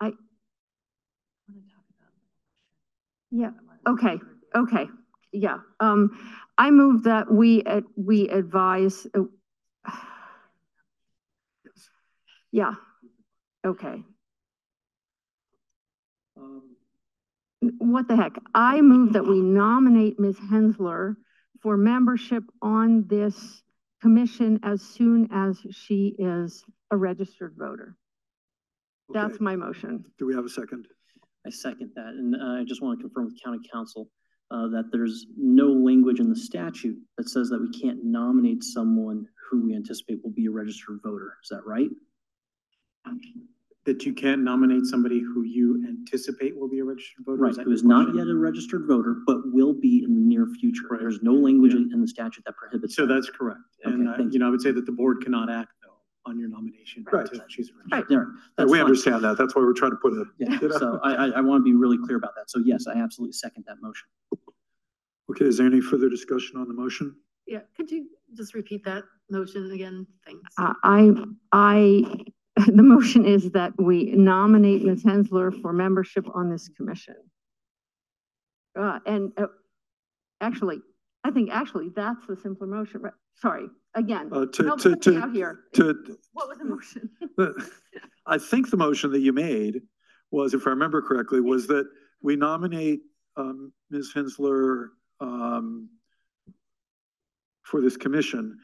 I. Yeah, okay, okay, yeah, um, I move that we, uh, we advise, uh, yeah, okay. Um, What the heck? I move that we nominate Ms. Hensler for membership on this commission as soon as she is a registered voter. That's Okay. my motion. Do we have a second? I second that, and uh, I just want to confirm with county council uh, that there's no language in the statute that says that we can't nominate someone who we anticipate will be a registered voter. Is that right? That you can't nominate somebody who you anticipate will be a registered voter? Right, Is that who your is not yet a registered voter, but will be in the near future. There's no language in the statute that prohibits. So that. that's correct. And, Okay, uh, thank you know, I would say that the board cannot act though on your nomination Right. until she's. Right. Yeah, Yeah, that's we fine. understand that. That's why we're trying to put a. Yeah, you know. so I, I, I want to be really clear about that. So yes, I absolutely second that motion. Okay, is there any further discussion on the motion? Yeah, could you just repeat that motion again? Thanks. Uh, I, I, the motion is that we nominate Ms. Hensler for membership on this commission. Uh, and, uh, actually, I think actually that's the simpler motion, right? sorry, again, Uh, to- help to- me to- out here. to- What was the motion? I think the motion that you made was, if I remember correctly, was that we nominate um, Ms. Hensler um, for this commission,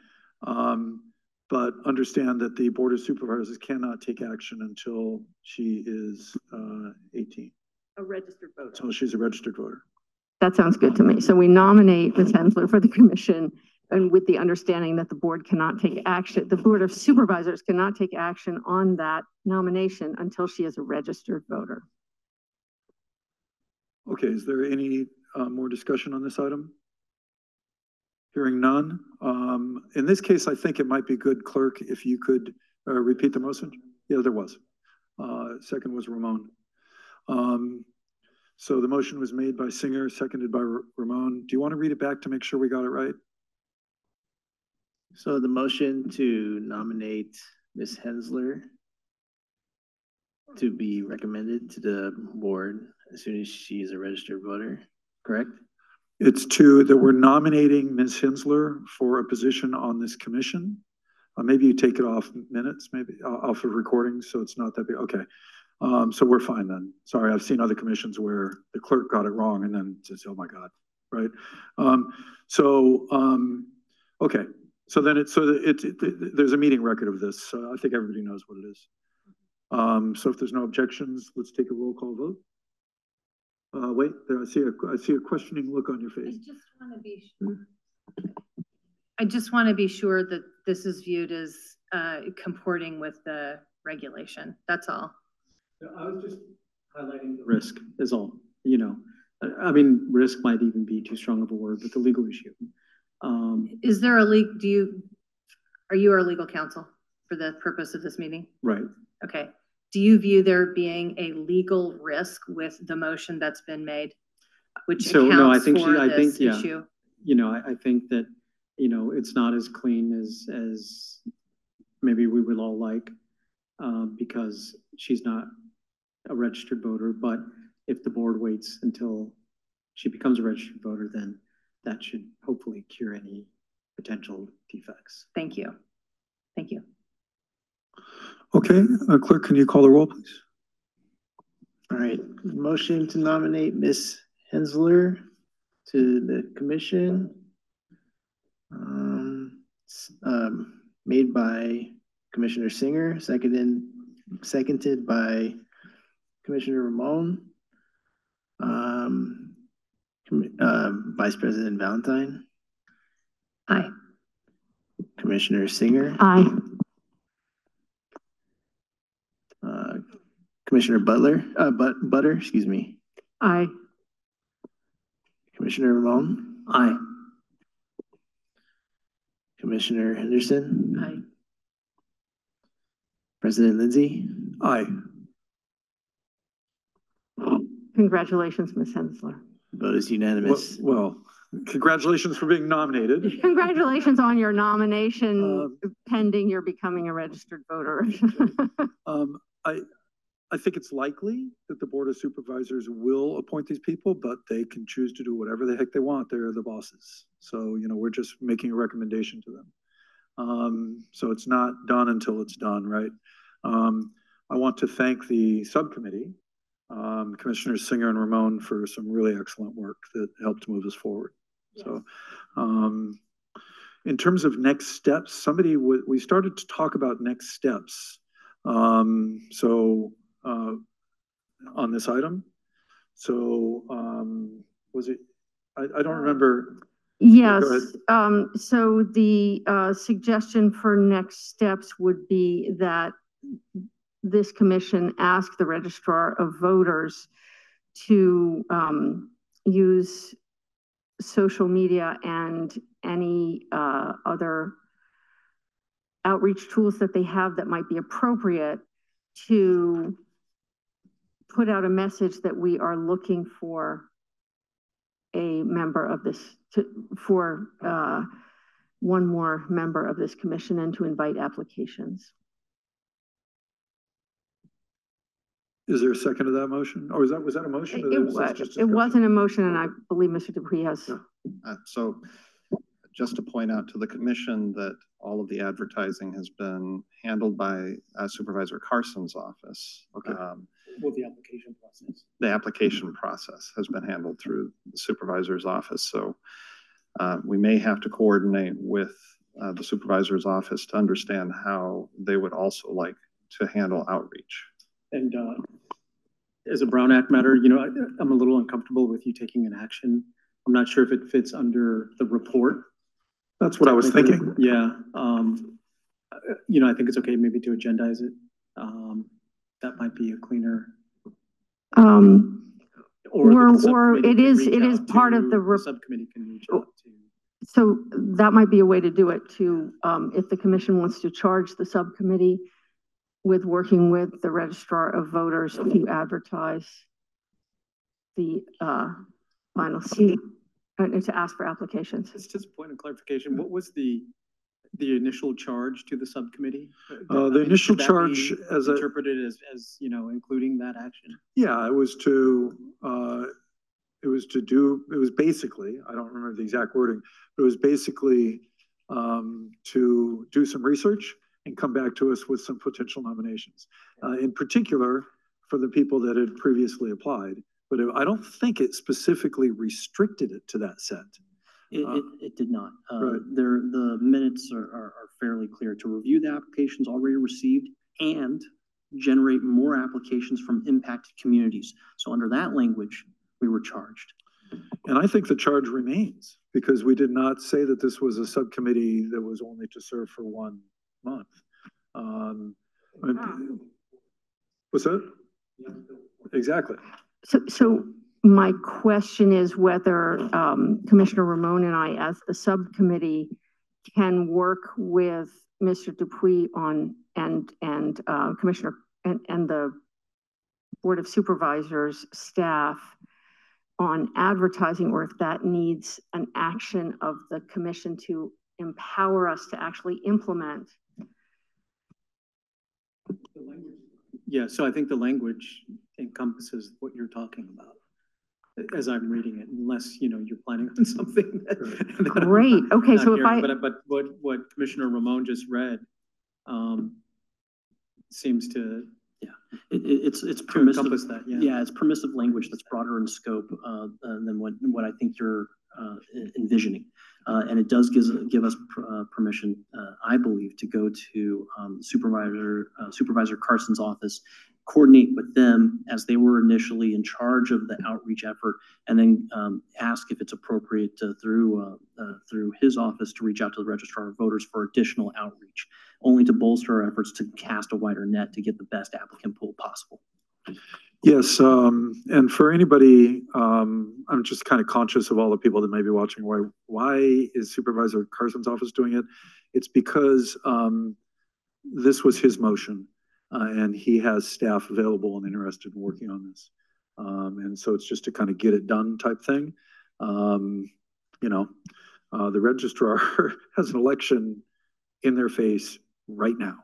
um, but understand that the Board of Supervisors cannot take action until she is uh, 18, A registered voter. until she's a registered voter. That sounds good to me. So we nominate Ms. Hensler for the commission and with the understanding that the board cannot take action, the Board of Supervisors cannot take action on that nomination until she is a registered voter. Okay, is there any uh, more discussion on this item? Hearing none. Um, In this case, I think it might be good, clerk, if you could uh, repeat the motion. Yeah, there was. Uh, Second was Ramon. Um, So the motion was made by Singer, seconded by Ra- Ramon. Do you want to read it back to make sure we got it right? So the motion to nominate Ms. Hensler to be recommended to the board as soon as she's a registered voter, correct? It's to, that we're nominating Ms. Hensler for a position on this commission. Uh, maybe you take it off minutes, maybe, uh, off of recordings, so it's not that big, okay. Um, so we're fine then. Sorry, I've seen other commissions where the clerk got it wrong and then says, oh my God, right? Um, so, um, okay, so then it's, so that it, it, there's a meeting record of this, so I think everybody knows what it is. Um, so if there's no objections, let's take a roll call vote. Uh, wait, there, I see a, I see a questioning look on your face. I just want to be. sure. I just want to be sure that this is viewed as uh, comporting with the regulation. That's all. I was just highlighting the risk is all, you know. I, I mean, risk might even be too strong of a word, but the legal issue. Um, Is there a leak, do you, are you our legal counsel for the purpose of this meeting? right. Okay. Do you view there being a legal risk with the motion that's been made? Which So, no, I accounts think she, for I think, this yeah. issue? You know, I, I think that, you know, it's not as clean as, as maybe we would all like. Um, because she's not a registered voter, but if the board waits until she becomes a registered voter, then that should hopefully cure any potential defects. Thank you. Thank you. Okay, uh, clerk, can you call the roll, please? All right, motion to nominate Ms. Hensler to the commission. Um, um, made by Commissioner Singer, seconded, seconded by Commissioner Ramon. Um, commi- um, Vice President Valentine, Aye. Commissioner Singer, Aye. uh, Commissioner Butler, uh, But, Butter, excuse me, Aye. Commissioner Ramon, Aye. Commissioner Henderson. Aye. President Lindsay. Aye. Congratulations, Ms. Hensler. Vote is unanimous. Well, congratulations for being nominated. Congratulations on your nomination pending your becoming a registered voter. Um, I, I think it's likely that the Board of Supervisors will appoint these people, but they can choose to do whatever the heck they want. They're the bosses. So, you know, we're just making a recommendation to them. Um, so it's not done until it's done, right? Um, I want to thank the subcommittee, um, Commissioners Singer and Ramon for some really excellent work that helped move us forward. So, um, in terms of next steps, somebody, we started to talk about next steps. Um, so, uh, on this item. So, um, was it, I, I don't remember. Yes, um, so the, uh, suggestion for next steps would be that this commission ask the registrar of voters to, um, use social media and any, uh, other outreach tools that they have that might be appropriate to put out a message that we are looking for a member of this, to, for, uh, one more member of this commission and to invite applications. Is there a second to that motion? Or is that, was that a motion? or It was wa- that just it wasn't a motion, and I believe Mr. Dupuis has, Uh, so just to point out to the commission that all of the advertising has been handled by uh, Supervisor Carson's office. Okay. Um, With the application process. The application process has been handled through the supervisor's office, so uh, we may have to coordinate with uh, the supervisor's office to understand how they would also like to handle outreach. And uh, as a Brown Act matter, you know, I, I'm a little uncomfortable with you taking an action. I'm not sure if it fits under the report. That's what I was thinking. Yeah, um, you know, I think it's okay maybe to agendize it. Um, that might be a cleaner. Um, Or the or, or subcommittee it can is, reach it is out part of to- the, Subcommittee can reach out to. so that might be a way to do it too. Um, if the commission wants to charge the subcommittee with working with the registrar of voters to advertise the, uh, final seat, and to ask for applications. It's just a point of clarification. What was the, the initial charge to the subcommittee? Uh, the mean, initial should that charge be as a- Interpreted as, as, you know, including that action? Yeah, it was to, uh, it was to do, it was basically, I don't remember the exact wording, but it was basically, um, to do some research and come back to us with some potential nominations. Uh, in particular, for the people that had previously applied, but I don't think it specifically restricted it to that set. It, Uh, it, it did not. Uh, right. there, the minutes are, are, are fairly clear to review the applications already received and generate more applications from impacted communities. So under that language, we were charged. And I think the charge remains, because we did not say that this was a subcommittee that was only to serve for one month. Um, and- What's that? Exactly. So, so my question is whether um, Commissioner Ramon and I, as the subcommittee, can work with Mr. Dupuis on, and, and uh, Commissioner, and, and the Board of Supervisors staff on advertising, or if that needs an action of the commission to empower us to actually implement. Yeah, so I think the language encompasses what you're talking about, as I'm reading it, unless, you know, you're planning on something. that- that I'm Great. Okay, not so if hearing. I- But, but what, what Commissioner Ramon just read, um, seems to. Yeah, it, it- it's, it's To permissive. encompass that, yeah. Yeah, it's permissive language that's broader in scope, uh, uh, than what, what I think you're, uh, envisioning. Uh, and it does give, give us, per- uh, permission, uh, I believe, to go to, um, Supervisor, uh, Supervisor Carson's office, coordinate with them as they were initially in charge of the outreach effort, and then, um, ask if it's appropriate to, through, uh, through his office to reach out to the registrar of voters for additional outreach, only to bolster our efforts to cast a wider net to get the best applicant pool possible. Yes, um, and for anybody, um, I'm just kind of conscious of all the people that may be watching. Why, why is Supervisor Carson's office doing it? It's because, um, this was his motion, uh, and he has staff available and interested in working on this. Um, and so it's just to kind of get it done type thing. Um, you know, uh, the registrar has an election in their face right now.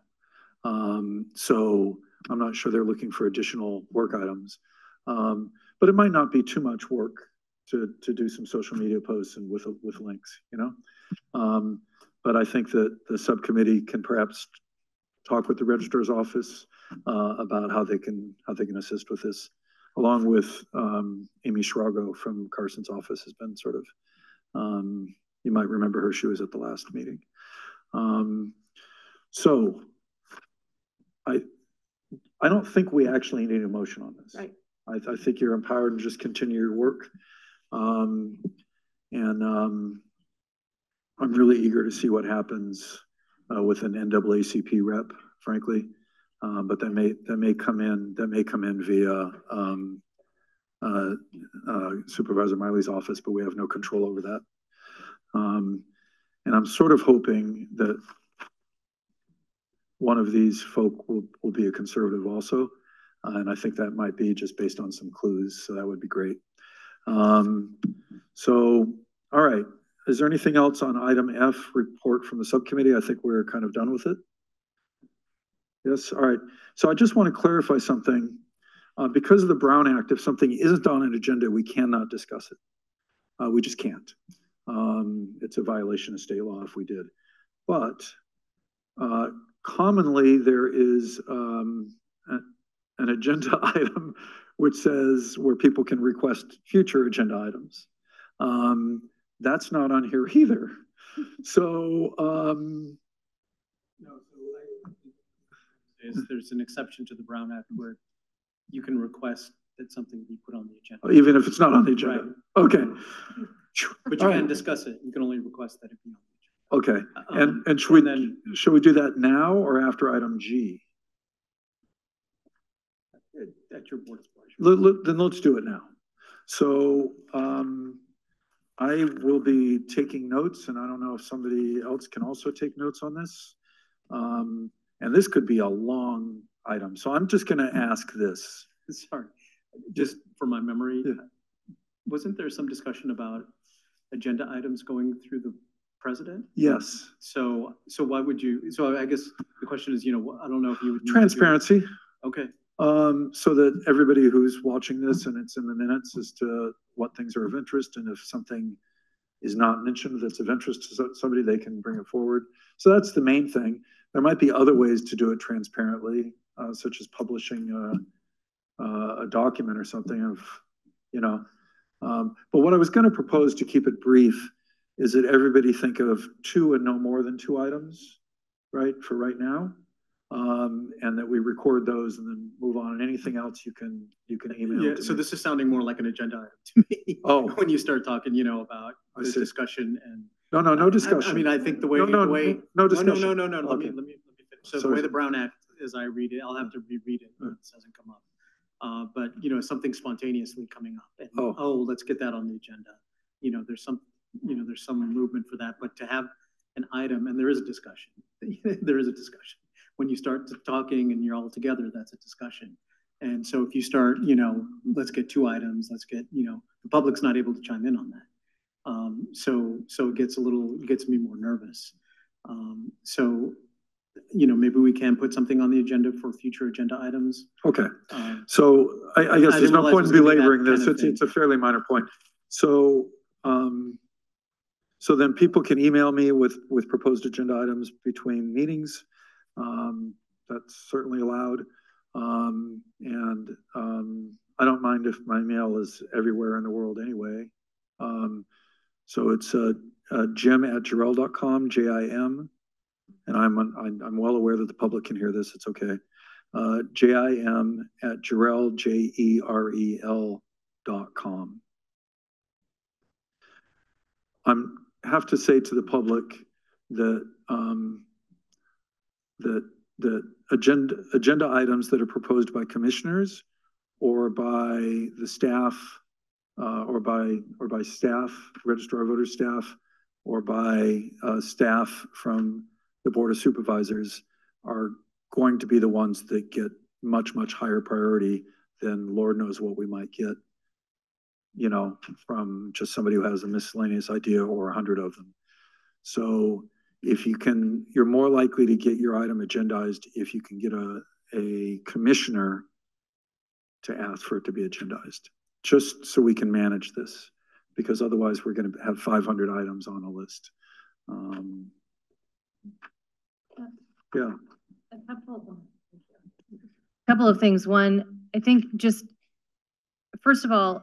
Um, so I'm not sure they're looking for additional work items. Um, but it might not be too much work to, to do some social media posts and with, with links, you know? Um, but I think that the subcommittee can perhaps talk with the registrar's office, uh, about how they can, how they can assist with this. Along with, um, Amy Schrago from Carson's office has been sort of, um, you might remember her, she was at the last meeting. Um, so I, I don't think we actually need a motion on this. Right. I, I think you're empowered to just continue your work. Um, and, um, I'm really eager to see what happens, uh, with an NAACP rep, frankly. Um, but that may, that may come in, that may come in via, um, uh, uh, Supervisor Miley's office, but we have no control over that. Um, and I'm sort of hoping that one of these folk will, will be a conservative also. Uh, and I think that might be just based on some clues, so that would be great. Um, so, all right, is there anything else on item F, report from the subcommittee? I think we're kind of done with it. Yes, all right. So I just want to clarify something. Uh, because of the Brown Act, if something isn't on an agenda, we cannot discuss it. Uh, we just can't. Um, it's a violation of state law if we did. But uh, commonly there is um, a- an agenda item which says where people can request future agenda items. Um, that's not on here either. So, um, Is there's an exception to the Brown Act where you can request that something be put on the agenda. even if it's not on the agenda. Okay, But you All can right. discuss it. You can only request that it be okay. Um, And, and should we, then should we do that now or after item G? at your board's pleasure. Let- let- Then let's do it now. So, um, I will be taking notes and I don't know if somebody else can also take notes on this. Um, and this could be a long item, so I'm just gonna ask this. Sorry, just for my memory, wasn't there some discussion about agenda items going through the president? Yes, So, so why would you, so I guess the question is, you know, I don't know if you would. to transparency. Okay, Um, so that everybody who's watching this and it's in the minutes as to what things are of interest and if something is not mentioned that's of interest to somebody, they can bring it forward. So that's the main thing. There might be other ways to do it transparently, uh, such as publishing a, a, a document or something of, you know. Um, but what I was gonna propose to keep it brief is that everybody think of two and no more than two items, right, for right now. Um, and that we record those and then move on. And anything else you can, you can email yeah, so me. this is sounding more like an agenda item to me. Oh. When you start talking, you know, about I this see. discussion and. No, no, no discussion. I mean, I think the way, No, no, the way. no- no discussion. No, no, no, no, let me, Okay. let me, let me finish. So the way the Brown Act, as I read it, I'll have to reread it, when this hasn't come up. Uh, but, you know, something spontaneously coming up and, Oh. oh, let's get that on the agenda. You know, there's some, you know, there's some movement for that, but to have an item, and there is a discussion, there is a discussion. When you start to talking and you're all together, that's a discussion. And so if you start, you know, let's get two items, let's get, you know, the public's not able to chime in on that. Um, so, so it gets a little, gets me more nervous. Um, so, you know, maybe we can put something on the agenda for future agenda items. Okay, Um, so I, I guess I there's no point in was gonna be that belaboring this. It's, it's a fairly minor point. So, um, so then people can email me with, with proposed agenda items between meetings. Um, that's certainly allowed. Um, and, um, I don't mind if my mail is everywhere in the world anyway. Um, so it's, uh, uh, jim at jerel.com, J-I-M. And I'm, I'm, I'm well aware that the public can hear this. It's okay. Uh, J-I-M at Jerel, J-E-R-E-L dot com. I'm, have to say to the public that, um, that, that agenda, agenda items that are proposed by commissioners or by the staff, uh, or by, or by staff, registrar voter staff, or by, uh, staff from the Board of Supervisors are going to be the ones that get much, much higher priority than Lord knows what we might get, you know, from just somebody who has a miscellaneous idea or a hundred of them. So if you can, you're more likely to get your item agendized if you can get a, a commissioner to ask for it to be agendized, just so we can manage this, because otherwise we're gonna have five hundred items on a list. Um, Yeah, A couple couple of things. One, I think just, first of all,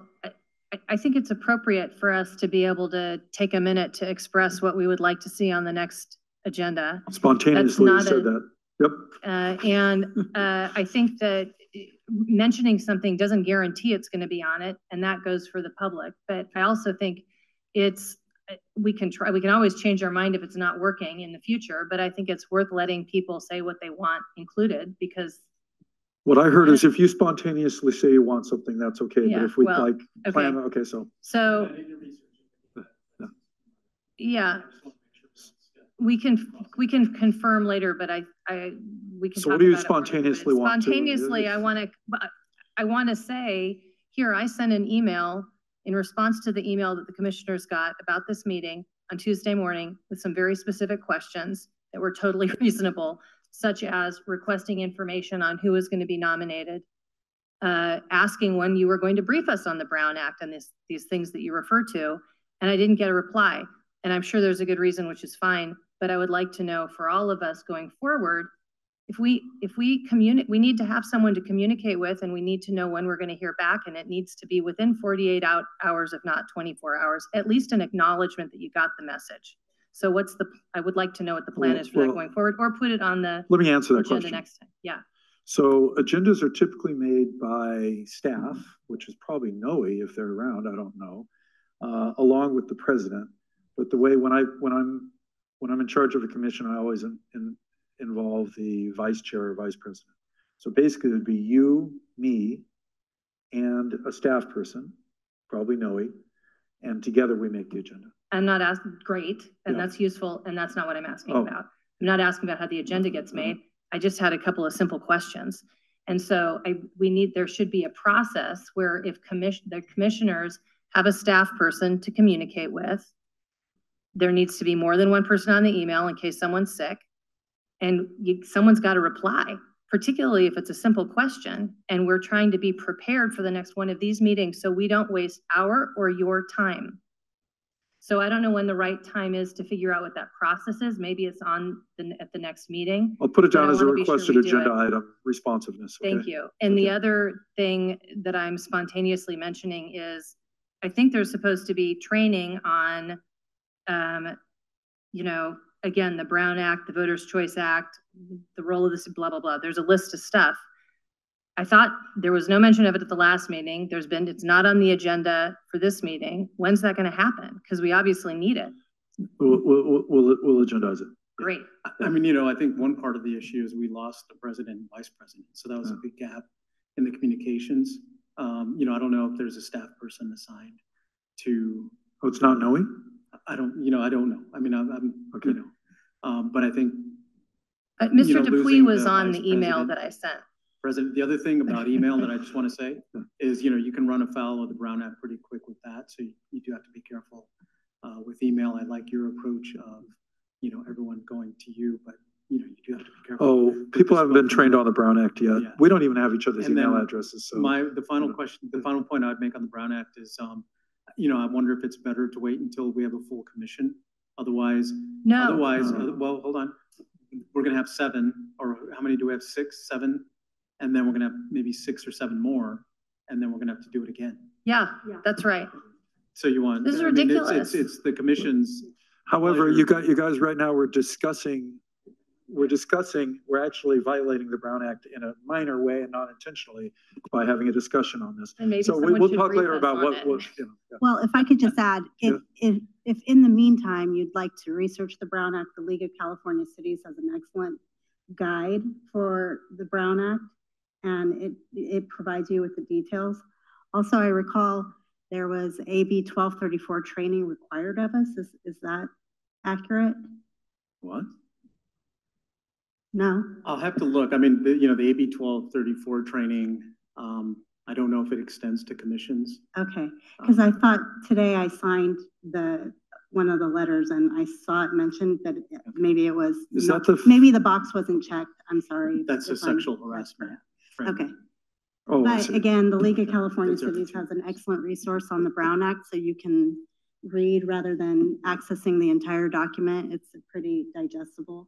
I, think it's appropriate for us to be able to take a minute to express what we would like to see on the next agenda. spontaneously not said a- that. Yep. Uh, and, uh, I think that mentioning something doesn't guarantee it's gonna be on it, and that goes for the public. But I also think it's, we can try, we can always change our mind if it's not working in the future, but I think it's worth letting people say what they want included, because What I heard is if you spontaneously say you want something, that's okay, but Yeah, if we well, like plan, okay. okay, so. So. Yeah. We can, we can confirm later, but I, I, we can. So what talk do you about it more. spontaneously want to- Spontaneously, I want to, I want to say, here, I sent an email in response to the email that the commissioners got about this meeting on Tuesday morning with some very specific questions that were totally reasonable, such as requesting information on who is going to be nominated, uh, asking when you were going to brief us on the Brown Act and this, these things that you refer to, and I didn't get a reply. And I'm sure there's a good reason, which is fine, but I would like to know for all of us going forward, if we, if we communicate, we need to have someone to communicate with and we need to know when we're going to hear back and it needs to be within 48 out hours, if not 24 hours, at least an acknowledgement that you got the message. So what's the, I would like to know what the plan is for that well- going forward or put it on the Let me answer that agenda question. next time. Yeah. So agendas are typically made by staff, which is probably Noe if they're around, I don't know, uh, along with the president. But the way, when I, when I'm, when I'm in charge of a commission, I always in, in- involve the vice chair or vice president. So basically it'd be you, me, and a staff person, probably Noe, and together we make the agenda. I'm not asking, great, and Yeah. that's useful, and that's not what I'm asking Oh. about. I'm not asking about how the agenda gets mm-hmm. made. I just had a couple of simple questions. And so I, we need, there should be a process where if commission, the commissioners have a staff person to communicate with, there needs to be more than one person on the email in case someone's sick. And you, someone's got to reply, particularly if it's a simple question. And we're trying to be prepared for the next one of these meetings so we don't waste our or your time. So I don't know when the right time is to figure out what that process is. Maybe it's on the, at the next meeting. I'll put it but I down as a wanna be sure requested we do agenda it. item, responsiveness. Thank you. And the other thing that I'm spontaneously mentioning is, I think there's supposed to be training on, um, you know, again, the Brown Act, the Voters' Choice Act, the role of this, blah, blah, blah. There's a list of stuff. I thought there was no mention of it at the last meeting. There's been, it's not on the agenda for this meeting. When's that gonna happen? Because we obviously need it. We'll, we'll, we'll, we'll agendize it. Great. I mean, you know, I think one part of the issue is we lost the president and vice president, so that was a big gap in the communications. Um, you know, I don't know if there's a staff person assigned to. Oh, it's not knowing? I don't, you know, I don't know. I mean, I'm, I'm, you know, um, but I think. Uh, you Mr. know, Dupuis was the on the email president- that I sent. President, the other thing about email that I just want to say is, you know, you can run afoul of the Brown Act pretty quick with that, so you, you do have to be careful. Uh, with email, I like your approach of, you know, everyone going to you, but, you know, you do have to be careful. Oh, people haven't been trained on the Brown Act yet. Yeah. We don't even have each other's And email addresses, so. My, the final question, the final point I'd make on the Brown Act is, um, you know, I wonder if it's better to wait until we have a full commission. Otherwise, No. otherwise, No. uh, well, hold on. We're gonna have seven, or how many do we have? Six, seven? And then we're gonna have maybe six or seven more, and then we're gonna have to do it again. Yeah, Yeah. that's right. So you want. This is I mean, it's- ridiculous. It's, it's the commission's. However, you got, you guys, right now, we're discussing, we're discussing, we're actually violating the Brown Act in a minor way and not intentionally by having a discussion on this. And maybe So we, someone we'll should talk brief later us about on what, it. what, you know. yeah. Well, if I could just add, if, if, if in the meantime, you'd like to research the Brown Act, the League of California Cities has an excellent guide for the Brown Act, and it, it provides you with the details. Also, I recall there was AB twelve thirty-four training required of us. Is, is that accurate? What? No? I'll have to look. I mean, the, you know, the AB twelve thirty-four training, um, I don't know if it extends to commissions. Okay, because I thought today I signed the, one of the letters and I saw it mentioned that maybe it was. Not- the- Maybe the box wasn't checked. I'm sorry. That's a I'm- sexual harassment. Training. Okay. Oh, But again, the League of California Cities has an excellent resource on the Brown Act, so you can read rather than accessing the entire document. It's pretty digestible.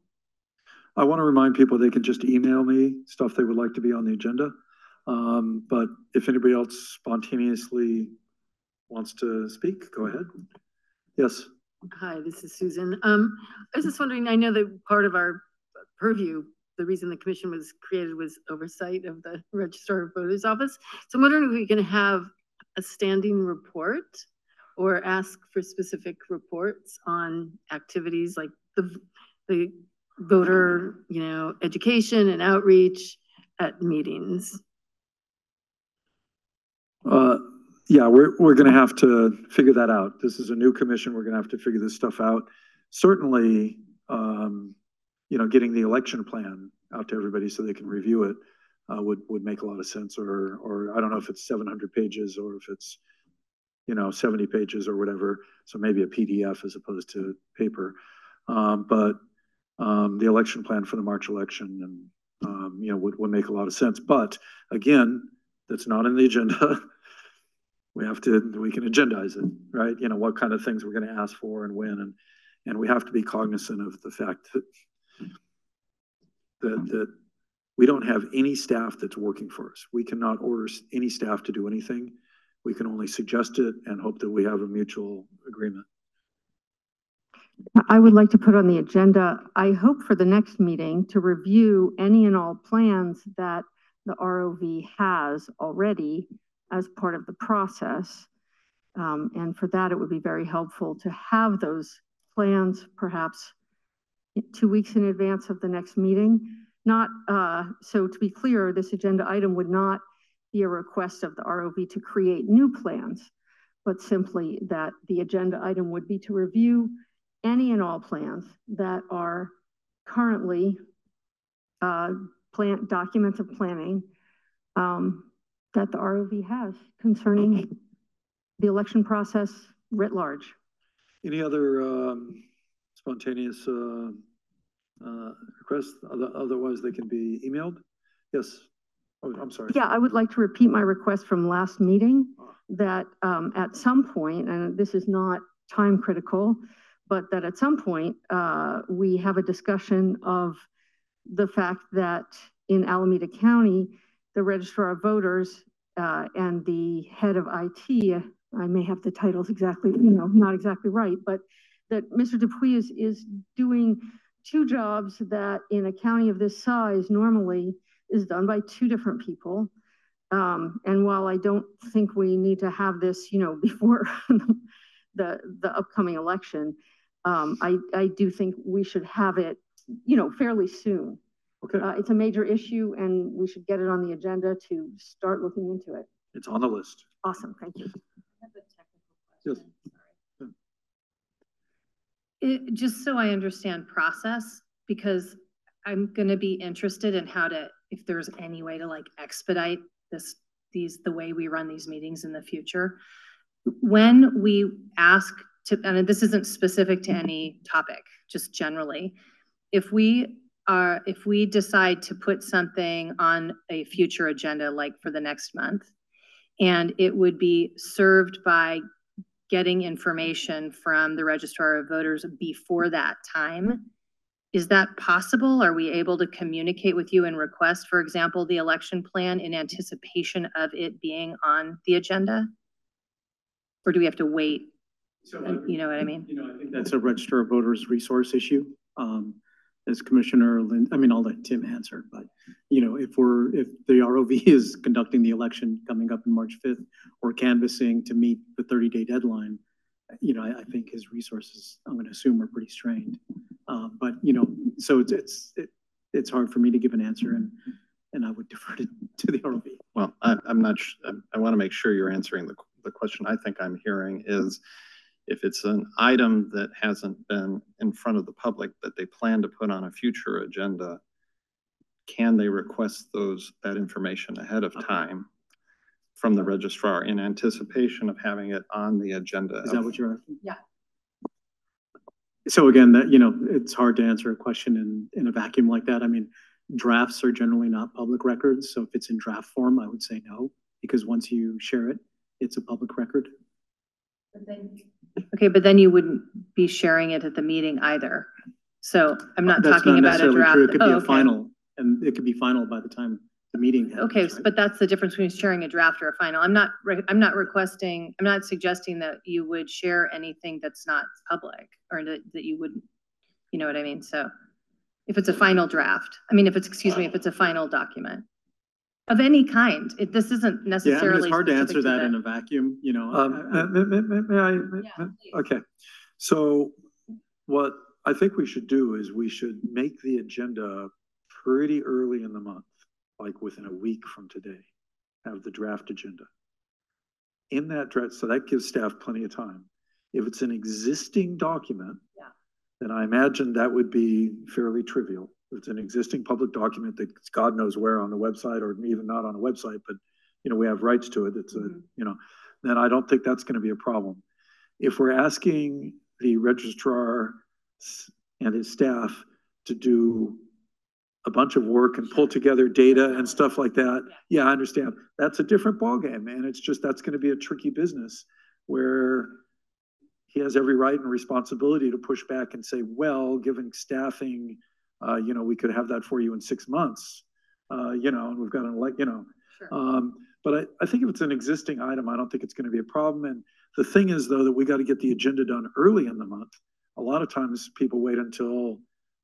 I want to remind people they can just email me stuff they would like to be on the agenda. Um, but if anybody else spontaneously wants to speak, go ahead. Yes. Hi, this is Susan. Um, I was just wondering, I know that part of our purview, the reason the commission was created was oversight of the Registrar of Voters Office. So I'm wondering if we can have a standing report or ask for specific reports on activities like the, the voter, you know, education and outreach at meetings. Uh, yeah, we're, we're gonna have to figure that out. This is a new commission. We're gonna have to figure this stuff out. Certainly, um, you know, getting the election plan out to everybody so they can review it, uh, would, would make a lot of sense, or, or I don't know if it's seven hundred pages or if it's, you know, seventy pages or whatever, so maybe a PDF as opposed to paper. Um, but, um, the election plan for the March election and, um, you know, would, would make a lot of sense. But again, that's not in the agenda. we have to, we can agendize it, right? You know, what kind of things we're gonna ask for and when, and, and we have to be cognizant of the fact that that, that we don't have any staff that's working for us. We cannot order any staff to do anything. We can only suggest it and hope that we have a mutual agreement. I would like to put on the agenda, I hope for the next meeting to review any and all plans that the ROV has already as part of the process. Um, and for that, it would be very helpful to have those plans perhaps two weeks in advance of the next meeting. Not, uh, so to be clear, this agenda item would not be a request of the ROV to create new plans, but simply that the agenda item would be to review any and all plans that are currently uh, documents of planning um, that the ROV has concerning the election process writ large. Any other um, spontaneous uh, uh, requests? Other- Otherwise, they can be emailed? Yes. Oh, I'm sorry. Yeah, I would like to repeat my request from last meeting that um, at some point, and this is not time critical, but that at some point, uh, we have a discussion of the fact that in Alameda County, the registrar of voters uh, and the head of IT, I may have the titles exactly, you know, not exactly right, but that Mr. Dupuis is, is doing two jobs that in a county of this size normally is done by two different people. Um, and while I don't think we need to have this, you know, before the, the upcoming election, um, I, I do think we should have it, you know, fairly soon. Okay. Uh, it's a major issue and we should get it on the agenda to start looking into it. It's on the list. Awesome, thank you. Yes. It, just so I understand process, because I'm gonna be interested in how to, if there's any way to like expedite this, these, the way we run these meetings in the future. When we ask to, and this isn't specific to any topic, just generally, if we are, if we decide to put something on a future agenda, like for the next month, and it would be served by getting information from the registrar of voters before that time. Is that possible? Are we able to communicate with you and request, for example, the election plan in anticipation of it being on the agenda? Or do we have to wait? Uh, You know what I mean? You know, I think that's a register of voters resource issue. Um, as Commissioner Lynn, I mean, I'll let Tim answer, but, you know, if we're, if the ROV is conducting the election coming up in March fifth or canvassing to meet the thirty-day deadline, you know, I, I think his resources, I'm gonna assume are pretty strained. Um, but, you know, so it's, it's, it, it's hard for me to give an answer and, and I would defer to, to the ROV. Well, I, I'm not, I want to make sure you're answering the, the question I think I'm hearing is if it's an item that hasn't been in front of the public that they plan to put on a future agenda, can they request those, that information ahead of time from the registrar in anticipation of having it on the agenda? Is that what you're asking? Yeah. So again, that, you know, it's hard to answer a question in, in a vacuum like that. I mean, drafts are generally not public records, so if it's in draft form, I would say no, because once you share it, it's a public record. Okay, but then you wouldn't be sharing it at the meeting either. So I'm not That's talking about a necessarily draft. true. It could be Oh, a okay. final, and it could be final by the time the meeting. happens, Okay, right? but that's the difference between sharing a draft or a final. I'm not, re- I'm not requesting, I'm not suggesting that you would share anything that's not public or that, that you wouldn't, you know what I mean? So if it's a final draft, I mean, if it's, excuse me, if it's a final document of any kind, it, this isn't Yeah, I mean, necessarily. it's hard to answer specific that the- in a vacuum, you know. Um, I- I- may, may- may- may I, may- may- okay, so what I think we should do is we should make the agenda pretty early in the month, like within a week from today, have the draft agenda. In that draft, so that gives staff plenty of time. If it's an existing document, Yeah. then I imagine that would be fairly trivial. It's an existing public document that's God knows where on the website or even not on a website, but, you know, we have rights to it, it's a, mm-hmm. you know, then I don't think that's gonna be a problem. If we're asking the registrar and his staff to do a bunch of work and pull together data and stuff like that. Yeah, I understand. That's a different ballgame, man. It's just, that's gonna be a tricky business where he has every right and responsibility to push back and say, well, given staffing, uh, you know, we could have that for you in six months. Uh, you know, and we've got an elect, you know. Um, but I, I think if it's an existing item, I don't think it's gonna be a problem. And the thing is though, that we gotta get the agenda done early in the month. A lot of times people wait until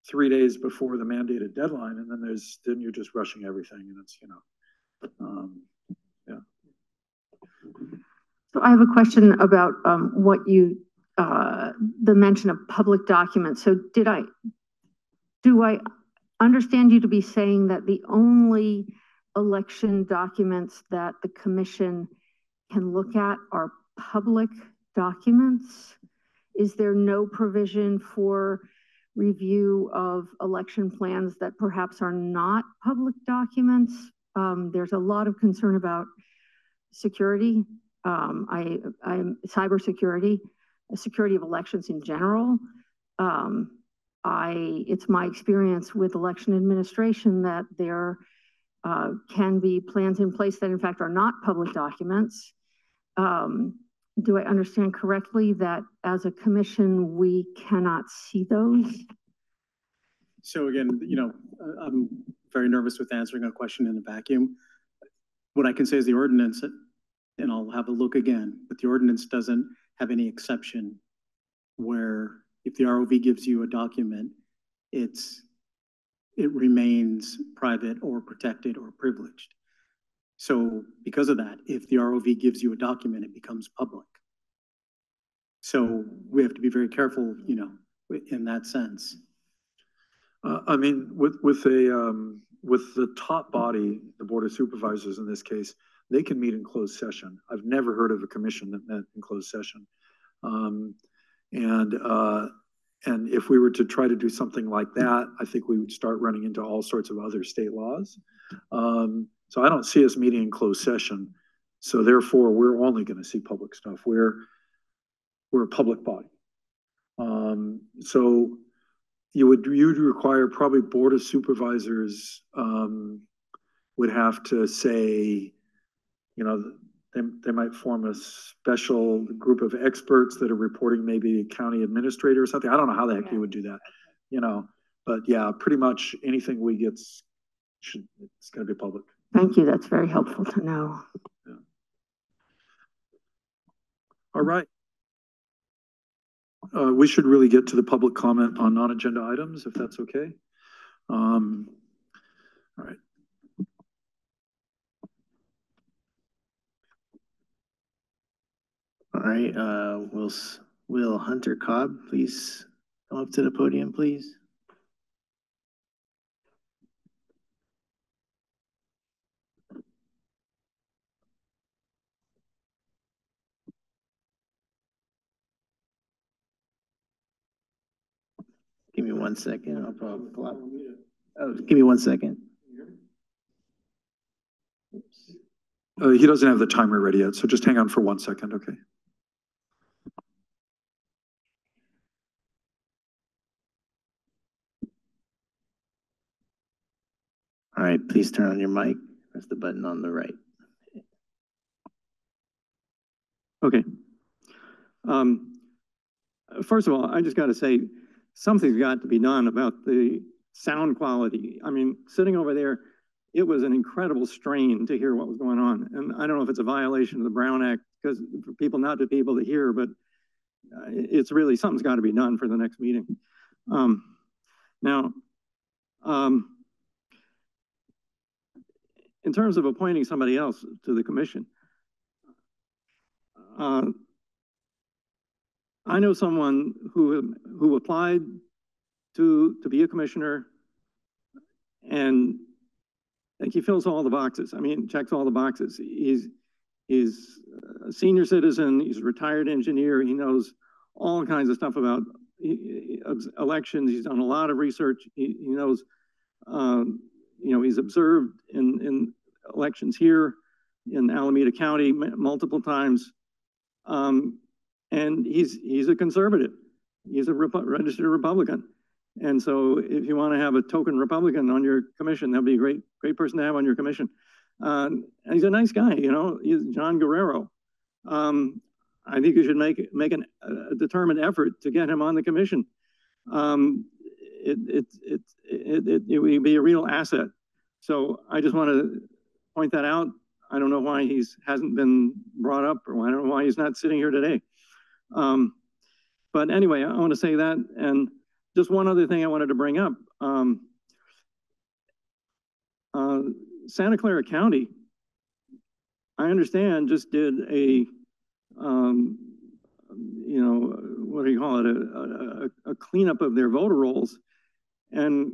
three days before the mandated deadline and then there's, then you're just rushing everything and it's, you know. Um, yeah. So I have a question about um, what you, uh, the mention of public documents. So did I, do I understand you to be saying that the only election documents that the commission can look at are public documents? Is there no provision for review of election plans that perhaps are not public documents? Um, there's a lot of concern about security. Um, I, I'm cybersecurity, security of elections in general. Um, I, it's my experience with election administration that there uh, can be plans in place that in fact are not public documents. Um, do I understand correctly that as a commission, we cannot see those? So again, you know, uh, I'm very nervous with answering a question in a vacuum. What I can say is the ordinance, and I'll have a look again, but the ordinance doesn't have any exception where if the ROV gives you a document, it's, it remains private or protected or privileged. So because of that, if the ROV gives you a document, it becomes public. So we have to be very careful, you know, in that sense. Uh, I mean, with, with a, um, with the top body, the Board of Supervisors in this case, they can meet in closed session. I've never heard of a commission that met in closed session. Um, and, uh, and if we were to try to do something like that, I think we would start running into all sorts of other state laws. Um, so I don't see us meeting in closed session. So therefore, we're only going to see public stuff. We're, we're a public body. Um, so you would, you'd require probably Board of Supervisors, um, would have to say, you know, they, they might form a special group of experts that are reporting maybe a county administrator or something. I don't know how the heck you would do that, you know, but yeah, pretty much anything we get should, it's going to be public. Thank you. That's very helpful to know. Yeah. All right. Uh, we should really get to the public comment on non-agenda items, if that's okay. Um, all right. All right, uh, will, will Hunter Cobb please come up to the podium, please? Give me one second. I'll. Oh, give me one second. Uh, he doesn't have the timer ready yet, so just hang on for one second, okay? All right, please turn on your mic. Press the button on the right. Okay. Um, first of all, I just got to say, something's got to be done about the sound quality. I mean, sitting over there, it was an incredible strain to hear what was going on. And I don't know if it's a violation of the Brown Act because for people not to be able to hear, but uh, it's really something's got to be done for the next meeting. Um, now, um, in terms of appointing somebody else to the commission, uh, I know someone who who applied to to be a commissioner, and think he fills all the boxes. I mean, checks all the boxes. He's he's a senior citizen. He's a retired engineer. He knows all kinds of stuff about elections. He's done a lot of research. He, he knows, um, you know, he's observed in in elections here in Alameda County multiple times. Um, and he's he's a conservative. He's a registered Republican, And so if you want to have a token Republican on your commission, that'd be a great, great person to have on your commission. Uh, and he's a nice guy, you know, he's John Guerrero. Um, I think you should make, make an, a determined effort to get him on the commission. Um, it, it, it, it, it, it would be a real asset. So I just want to point that out. I don't know why he's hasn't been brought up or I don't know why he's not sitting here today. Um, but anyway, I want to say that. And just one other thing I wanted to bring up. Um, uh, Santa Clara County, I understand, just did a, um, you know, what do you call it, a, a, a cleanup of their voter rolls. And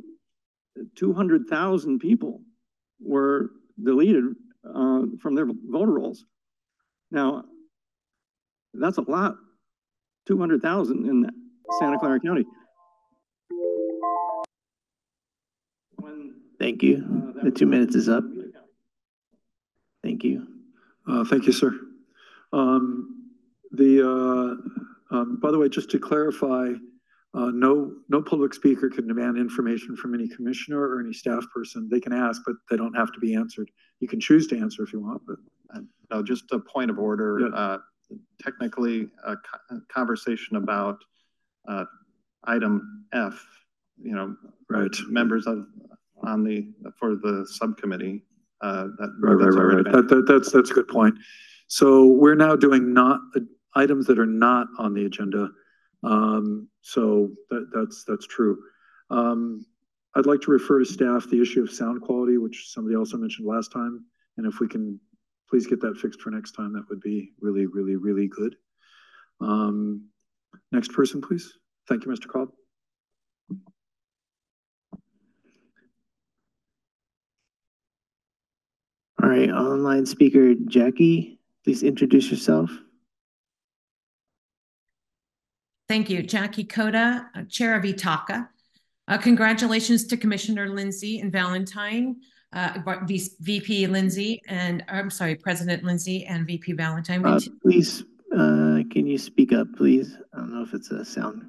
200,000 people were deleted uh, from their voter rolls. Now, that's a lot, 200,000 in Santa Clara County. Thank you. The two minutes is up. Thank you. Uh, thank you, sir. Um, the, uh, um, by the way, just to clarify, uh, no, no public speaker can demand information from any commissioner or any staff person. They can ask, but they don't have to be answered. You can choose to answer if you want, but. No, just a point of order. Uh, technically, a co- conversation about, uh, item F, you know. Right. Members of, on the, for the subcommittee, uh, that. Right, right, that's right, right. That, that, that's, that's a good point. So we're now doing not, uh, items that are not on the agenda. Um, so that, that's, that's true. Um, I'd like to refer to staff the issue of sound quality, which somebody also mentioned last time. And if we can please get that fixed for next time, that would be really, really, really good. Um, next person, please. Thank you, Mr. Cobb. All right, online speaker Jackie, please introduce yourself. Thank you. Jackie Coda, uh, Chair of Itaka. Uh, congratulations to Commissioner Lindsay and Valentine, uh, V- VP Lindsay, and I'm sorry, President Lindsay and VP Valentine. Uh, please, uh, can you speak up, please? I don't know if it's a sound.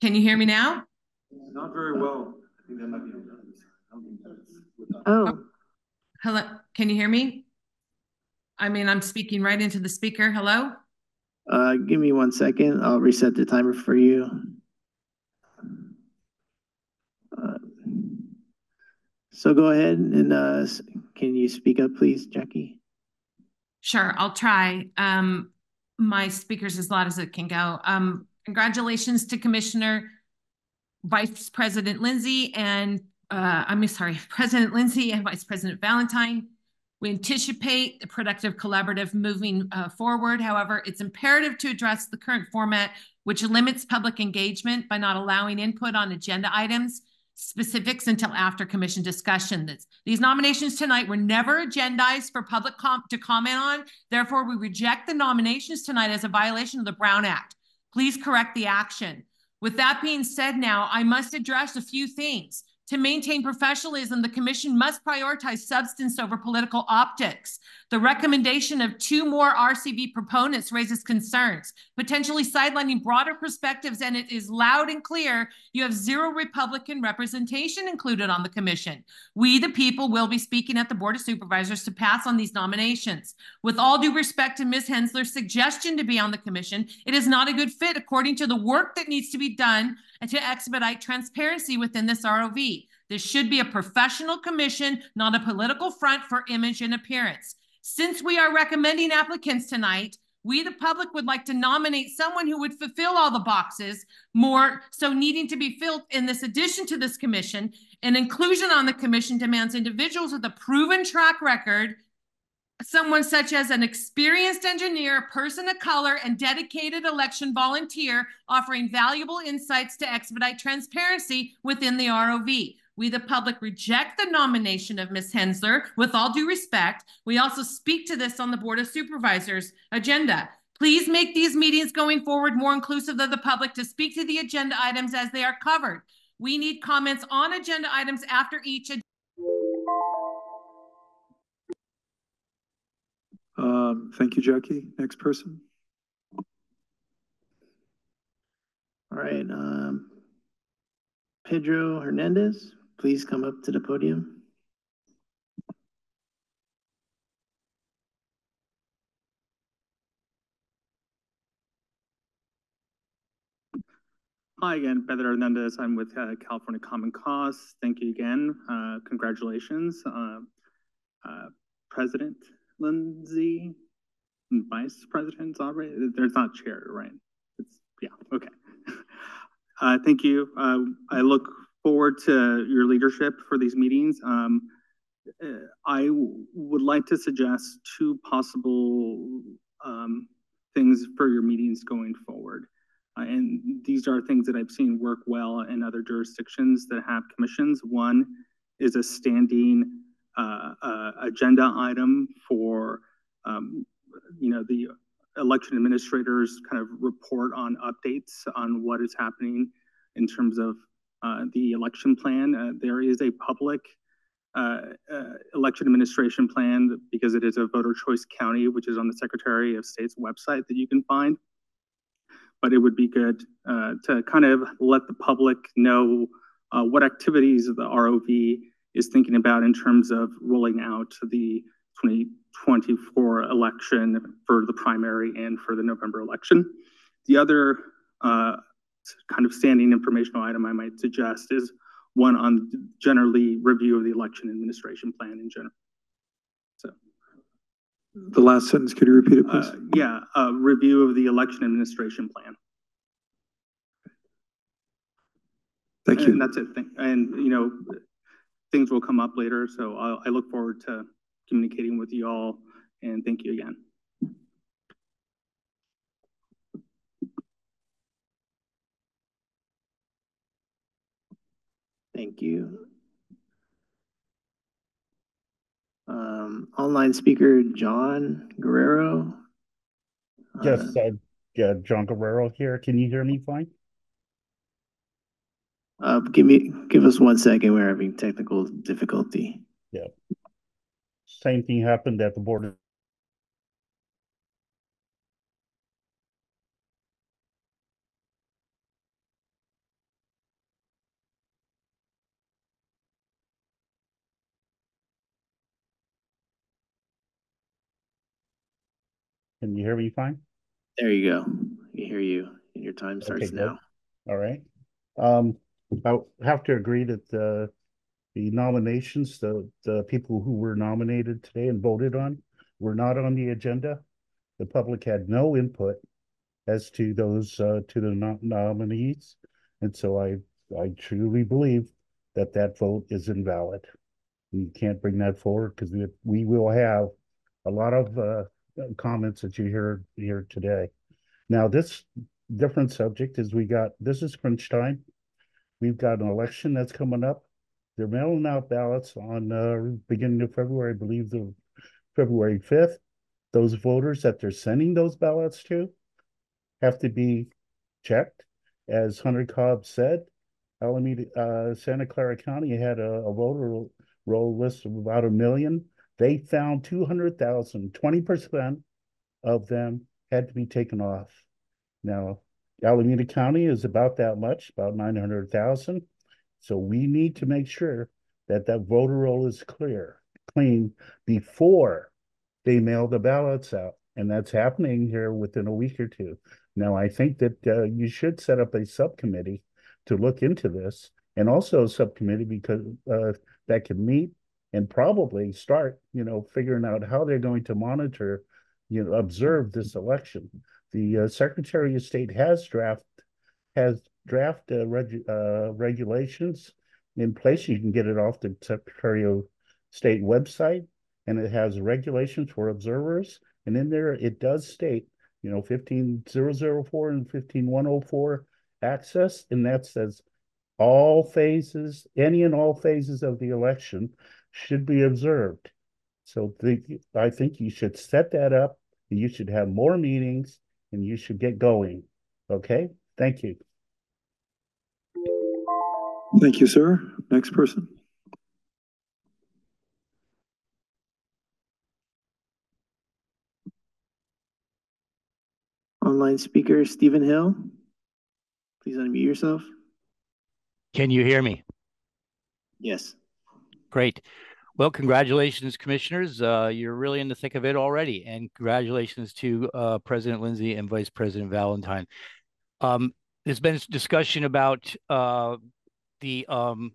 Can you hear me now? Not very well. Oh, Hello, can you hear me? I mean, I'm speaking right into the speaker. Hello? Uh, give me one second. I'll reset the timer for you. Uh, So go ahead and, uh, can you speak up, please, Jackie? Sure, I'll try. Um, my speaker's as loud as it can go. Um, congratulations to Commissioner Vice President Lindsay and, uh, I'm sorry, President Lindsay and Vice President Valentine. We anticipate the productive collaborative moving uh, forward. However, it's imperative to address the current format, which limits public engagement by not allowing input on agenda items specifics until after commission discussion. This- These nominations tonight were never agendized for public com to comment on. Therefore, we reject the nominations tonight as a violation of the Brown Act. Please correct the action. With that being said now, I must address a few things. To maintain professionalism, the commission must prioritize substance over political optics. The recommendation of two more RCV proponents raises concerns, potentially sidelining broader perspectives, and it is loud and clear you have zero Republican representation included on the commission. We, the people, will be speaking at the Board of Supervisors to pass on these nominations. With all due respect to Ms. Hensler's suggestion to be on the commission, it is not a good fit according to the work that needs to be done to expedite transparency within this ROV. This should be a professional commission, not a political front for image and appearance. Since we are recommending applicants tonight, we, the public, would like to nominate someone who would fulfill all the boxes, more so needing to be filled in this addition to this commission. An inclusion on the commission demands individuals with a proven track record, someone such as an experienced engineer, person of color, and dedicated election volunteer offering valuable insights to expedite transparency within the ROV. We, the public, reject the nomination of Ms. Hensler with all due respect. We also speak to this on the Board of Supervisors agenda. Please make these meetings going forward more inclusive of the public to speak to the agenda items as they are covered. We need comments on agenda items after each. Um, thank you, Jackie. Next person. All right, um, Pedro Hernandez please come up to the podium? Hi again, Pedro Hernandez. I'm with uh, California Common Cause. Thank you again. Uh, congratulations, uh, uh President Lindsay, Vice President Aubrey. There's not chair, right? It's, yeah, okay. Uh, thank you. Uh, I look forward to your leadership for these meetings. Um, I would like to suggest two possible um, things for your meetings going forward. Uh, and these are things that I've seen work well in other jurisdictions that have commissions. One is a standing uh, uh, agenda item for, um, you know, the election administrators kind of report on updates on what is happening in terms of uh, the election plan. Uh, there is a public uh, election administration plan because it is a voter choice county, which is on the Secretary of State's website that you can find but it would be good uh, to kind of let the public know uh, what activities the ROV is thinking about in terms of rolling out the 2024 election for the primary and for the November election. The other uh, kind of standing informational item I might suggest is one on generally review of the election administration plan in general. So. The last sentence, could you repeat it, please? Uh, yeah, a review of the election administration plan. Thank you. And that's it. And, you know, things will come up later. So I'll, I look forward to communicating with you all and thank you again. Thank you. Um, online speaker, John Guerrero. Yes, uh, uh, yeah, John Guerrero here. Can you hear me fine? Uh, give me, give us one second. We're having technical difficulty. Yeah. Same thing happened at the border. Can you hear me fine? There you go. You hear you. And your time starts okay, now. All right. Um, I have to agree that the the nominations, the the people who were nominated today and voted on, were not on the agenda. The public had no input as to those uh, to the no nominees, and so I I truly believe that that vote is invalid. You can't bring that forward because we we will have a lot of uh, comments that you hear here today. Now this different subject is we got this is crunch time We've got an election that's coming up. They're mailing out ballots on uh, beginning of February, I believe the February 5th. Those voters that they're sending those ballots to have to be checked. As Hunter Cobb said, Alameda, uh, Santa Clara County had a, a voter roll list of about a million. They found 200,000, 20% of them had to be taken off. Now, Alameda County is about that much, about 900,000. So we need to make sure that that voter roll is clear, clean before they mail the ballots out. And that's happening here within a week or two. Now, I think that uh, you should set up a subcommittee to look into this and also a subcommittee because uh, that can meet and probably start, you know, figuring out how they're going to monitor, you know, observe this election the uh, Secretary of State has draft has draft uh, reg, uh, regulations in place. You can get it off the Secretary of State website, and it has regulations for observers. And in there, it does state, you know, 15004 and 15104 access, and that says all phases, any and all phases of the election should be observed. So the, I think you should set that up. You should have more meetings and you should get going. Okay? Thank you. Thank you, sir. Next person. Online speaker, Stephen Hill. Please unmute yourself. Can you hear me? Yes. Great. Well, congratulations, commissioners. Uh, you're really in the thick of it already. And congratulations to uh, President Lindsay and Vice President Valentine. Um, there's been discussion about uh, the um,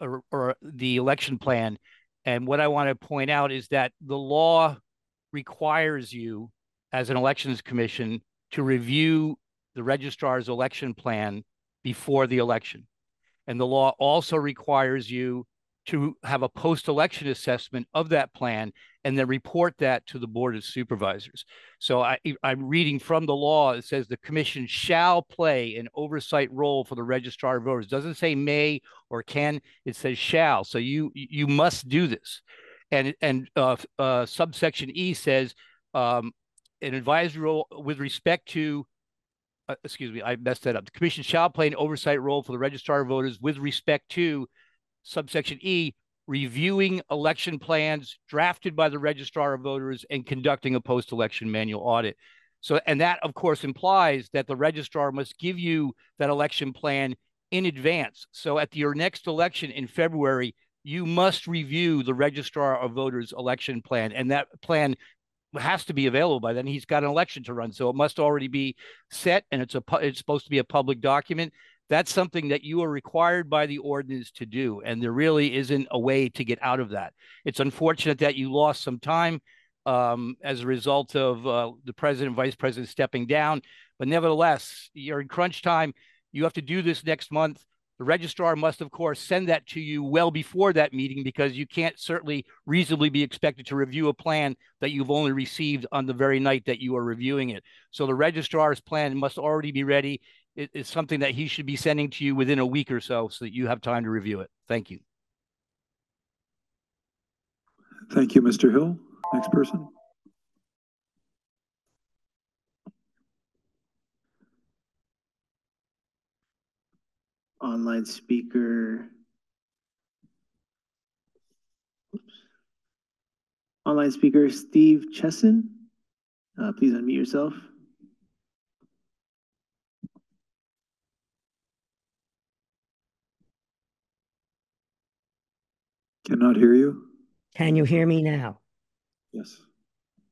or, or the election plan. And what I want to point out is that the law requires you as an elections commission to review the registrar's election plan before the election. And the law also requires you to have a post-election assessment of that plan and then report that to the board of supervisors. So I, I'm reading from the law. It says the commission shall play an oversight role for the registrar of voters. It doesn't say may or can. It says shall. So you you must do this. And and uh, uh, subsection E says um, an advisory role with respect to uh, excuse me, I messed that up. The commission shall play an oversight role for the registrar of voters with respect to subsection E, reviewing election plans drafted by the registrar of voters and conducting a post-election manual audit. So, and that of course implies that the registrar must give you that election plan in advance. So at your next election in February, you must review the registrar of voters election plan and that plan has to be available by then. He's got an election to run, so it must already be set, and it's a it's supposed to be a public document. That's something that you are required by the ordinance to do, and there really isn't a way to get out of that. It's unfortunate that you lost some time um, as a result of uh, the president, and vice president stepping down, but nevertheless, you're in crunch time. You have to do this next month. The registrar must, of course, send that to you well before that meeting because you can't certainly reasonably be expected to review a plan that you've only received on the very night that you are reviewing it. So the registrar's plan must already be ready. It is something that he should be sending to you within a week or so so that you have time to review it. Thank you. Thank you, Mr. Hill. Next person. online speaker. Oops. Online speaker Steve Chessin. Uh, please unmute yourself. Cannot hear you. Can you hear me now? Yes.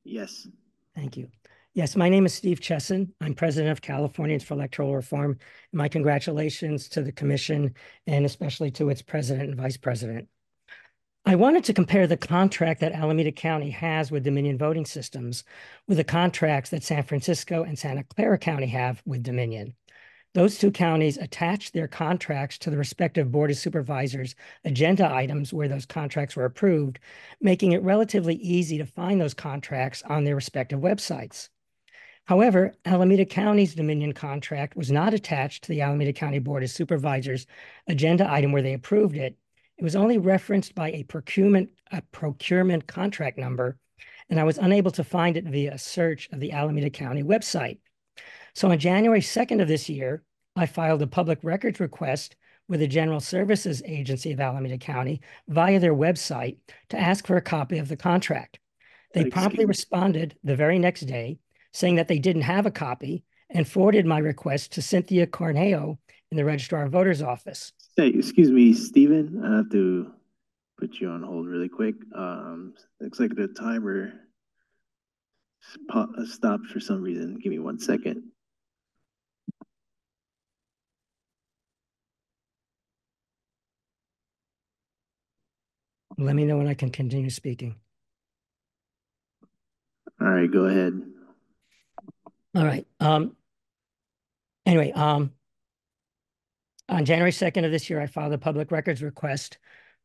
Yes. Thank you. Yes, my name is Steve Chessin. I'm president of Californians for Electoral Reform. My congratulations to the commission and especially to its president and vice president. I wanted to compare the contract that Alameda County has with Dominion Voting Systems with the contracts that San Francisco and Santa Clara County have with Dominion. Those two counties attached their contracts to the respective Board of Supervisors agenda items where those contracts were approved, making it relatively easy to find those contracts on their respective websites. However, Alameda County's Dominion contract was not attached to the Alameda County Board of Supervisors agenda item where they approved it. It was only referenced by a procurement, a procurement contract number, and I was unable to find it via a search of the Alameda County website. So on January 2nd of this year, I filed a public records request with the General Services Agency of Alameda County via their website to ask for a copy of the contract. They promptly responded the very next day saying that they didn't have a copy and forwarded my request to Cynthia Cornejo in the Registrar of Voters office. Hey, excuse me, Stephen. I have to put you on hold really quick. Um, looks like the timer stopped for some reason. Give me one second. Let me know when I can continue speaking. All right, go ahead. All right. Um, anyway, um, on January 2nd of this year, I filed a public records request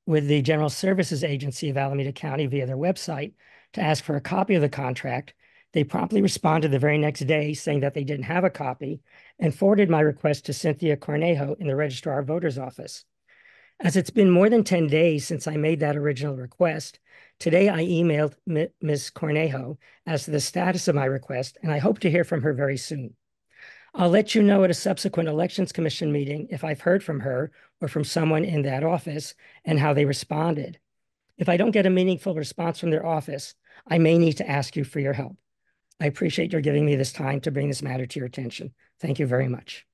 with the General Services Agency of Alameda County via their website to ask for a copy of the contract. They promptly responded the very next day saying that they didn't have a copy and forwarded my request to Cynthia Cornejo in the Registrar of Voters office. As it's been more than 10 days since I made that original request, today I emailed Ms. Cornejo as to the status of my request, and I hope to hear from her very soon. I'll let you know at a subsequent Elections Commission meeting if I've heard from her or from someone in that office and how they responded. If I don't get a meaningful response from their office, I may need to ask you for your help. I appreciate your giving me this time to bring this matter to your attention. Thank you very much.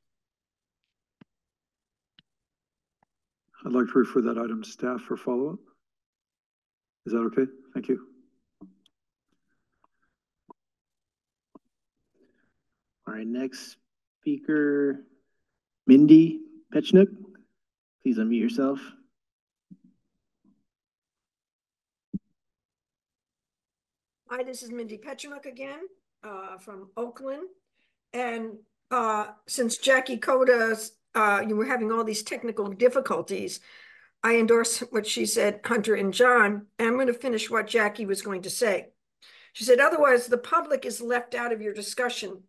I'd like to refer that item to staff for follow-up. Is that okay? Thank you. All right, next speaker, Mindy Pechenuk. Please unmute yourself. Hi, this is Mindy Pechenuk again, uh, from Oakland. And, uh, since Jackie Coda's, uh, you were having all these technical difficulties, I endorse what she said, Hunter and John, and I'm going to finish what Jackie was going to say. She said, otherwise the public is left out of your discussion,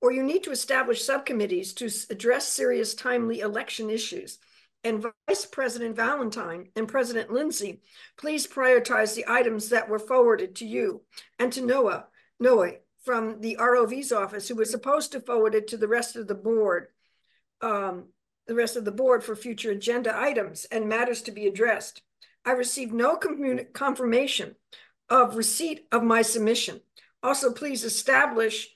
or you need to establish subcommittees to address serious timely election issues. And Vice President Valentine and President Lindsay, please prioritize the items that were forwarded to you and to Noah, Noah from the ROV's office, who was supposed to forward it to the rest of the board, um, the rest of the board for future agenda items and matters to be addressed. I received no confirmation of receipt of my submission. Also, please establish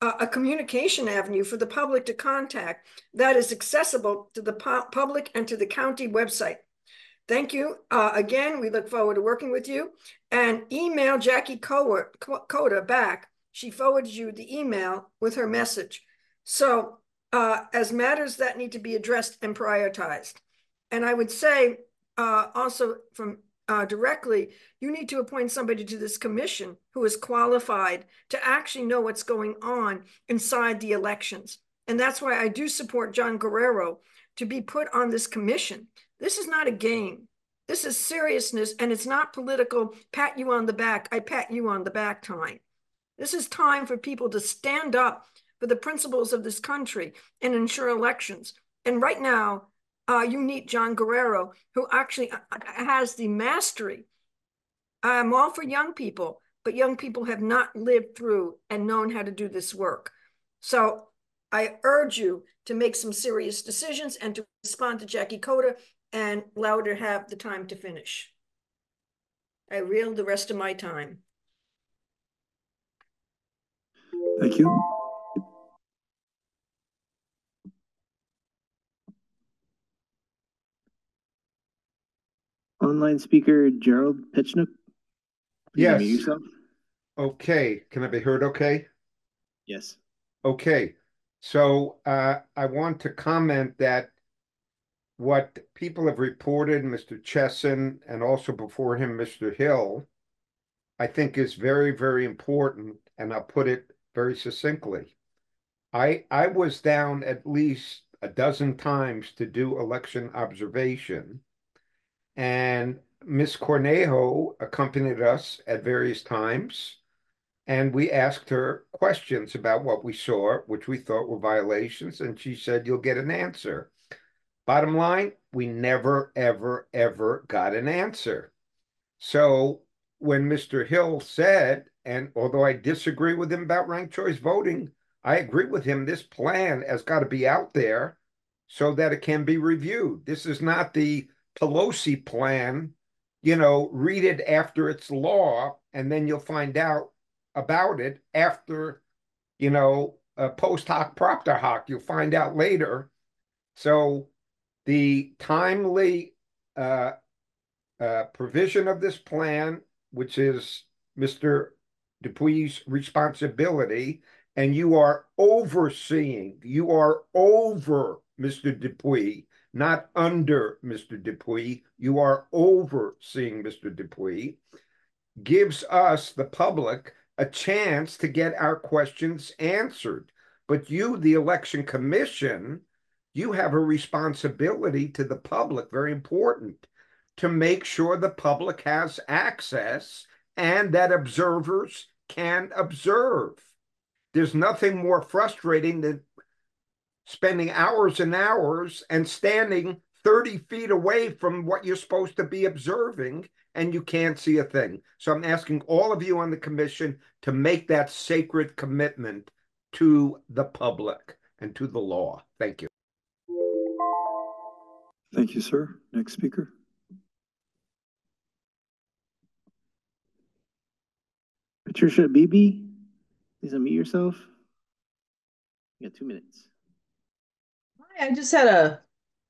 a communication avenue for the public to contact that is accessible to the pu public and to the county website. Thank you. Uh, again, we look forward to working with you. And email Jackie Coda back. She forwarded you the email with her message. So uh, as matters that need to be addressed and prioritized. And I would say uh, also from uh, directly, you need to appoint somebody to this commission who is qualified to actually know what's going on inside the elections. And that's why I do support John Guerrero to be put on this commission. This is not a game. This is seriousness, and it's not political pat you on the back, I pat you on the back time. This is time for people to stand up for the principles of this country and ensure elections. And right now, uh, you need John Guerrero, who actually uh, uh, has the mastery. I'm all for young people, but young people have not lived through and known how to do this work. So I urge you to make some serious decisions and to respond to Jackie Coda and allow her to have the time to finish. I yield the rest of my time. Thank you. Online speaker Jerel Pechenuk. Yes. yourself. Okay, can I be heard okay? Yes. Okay, so uh, I want to comment that what people have reported, Mr. Chessin, and also before him, Mr. Hill, I think is very, very important, and I'll put it very succinctly. I I was down at least a dozen times to do election observation and Miss Cornejo accompanied us at various times, and we asked her questions about what we saw, which we thought were violations, and she said, You'll get an answer. Bottom line, we never, ever, ever got an answer. So when Mr. Hill said, and although I disagree with him about ranked choice voting, I agree with him. This plan has got to be out there so that it can be reviewed. This is not the Pelosi plan, you know, read it after it's law, and then you'll find out about it after, you know, a post hoc propter hoc. You'll find out later. So the timely uh, uh, provision of this plan, which is Mr. Dupuis's responsibility, and you are overseeing, you are over Mr. Dupuis not under Mr. Dupuis. You are overseeing Mr. Dupuis. Gives us, the public, a chance to get our questions answered. But you, the election commission, you have a responsibility to the public, very important, to make sure the public has access and that observers can observe. There's nothing more frustrating than spending hours and hours and standing 30 feet away from what you're supposed to be observing and you can't see a thing. So I'm asking all of you on the commission to make that sacred commitment to the public and to the law. Thank you. Thank you, sir. Next speaker. Patricia Beebe, please unmute yourself. You got two minutes. I just had a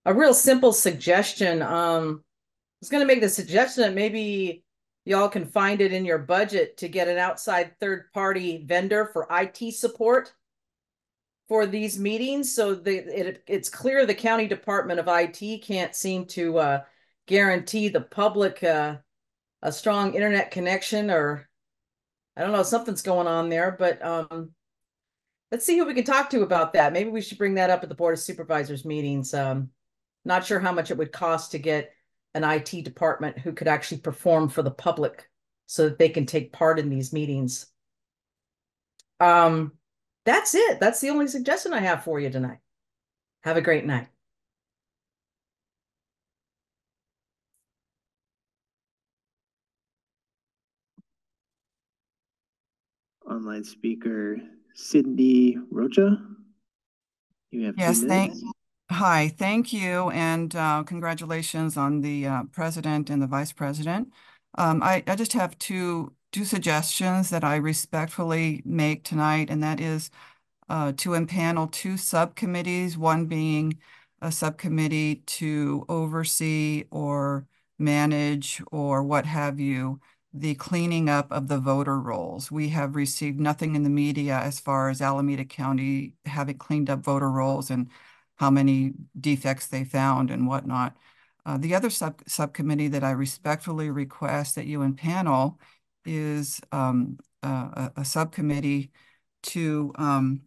a real simple suggestion. Um, I was gonna make the suggestion that maybe y'all can find it in your budget to get an outside third-party vendor for IT support for these meetings, so the, it, it's clear the county department of IT can't seem to, uh, guarantee the public, uh, a strong internet connection or I don't know, something's going on there, but, um, let's see who we can talk to about that. Maybe we should bring that up at the Board of Supervisors meetings. Um, not sure how much it would cost to get an IT department who could actually perform for the public so that they can take part in these meetings. Um, that's it. That's the only suggestion I have for you tonight. Have a great night. Online speaker Sydney Rocha. You have Yes, thank, hi, thank you, and uh, congratulations on the uh, president and the vice president. Um, I, I just have two, two suggestions that I respectfully make tonight, and that is uh, to impanel two subcommittees, one being a subcommittee to oversee or manage or what have you, the cleaning up of the voter rolls. We have received nothing in the media as far as Alameda County having cleaned up voter rolls and how many defects they found and whatnot. Uh, the other sub subcommittee that I respectfully request that you impanel is um, a, a subcommittee to, um,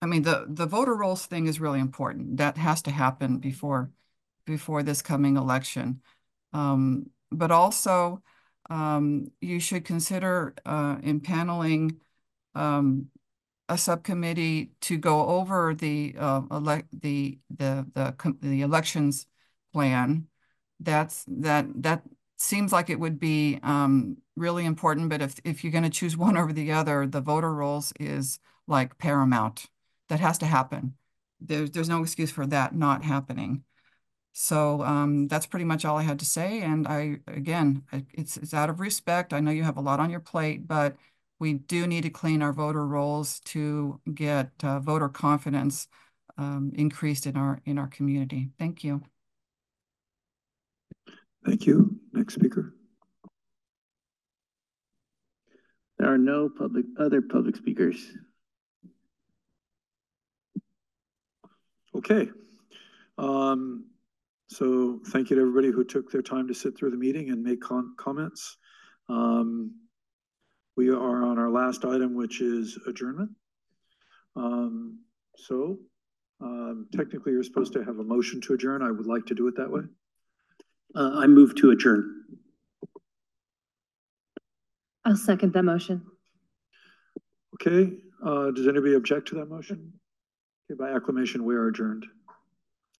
I mean, the, the voter rolls thing is really important. That has to happen before, before this coming election. Um, but also, um, you should consider uh, impaneling um, a subcommittee to go over the uh, elect the the the the elections plan. That's that that seems like it would be um, really important. But if if you're going to choose one over the other, the voter rolls is like paramount. That has to happen. There's there's no excuse for that not happening. So um, that's pretty much all I had to say. And I, again, it's, it's out of respect. I know you have a lot on your plate, but we do need to clean our voter rolls to get uh, voter confidence um, increased in our, in our community. Thank you. Thank you. Next speaker. There are no public, other public speakers. Okay. Um, so thank you to everybody who took their time to sit through the meeting and make con comments. Um, we are on our last item, which is adjournment. Um, so um, technically, you're supposed to have a motion to adjourn. I would like to do it that way. Uh, I move to adjourn. I'll second that motion. Okay, uh, does anybody object to that motion? Okay, by acclamation, we are adjourned.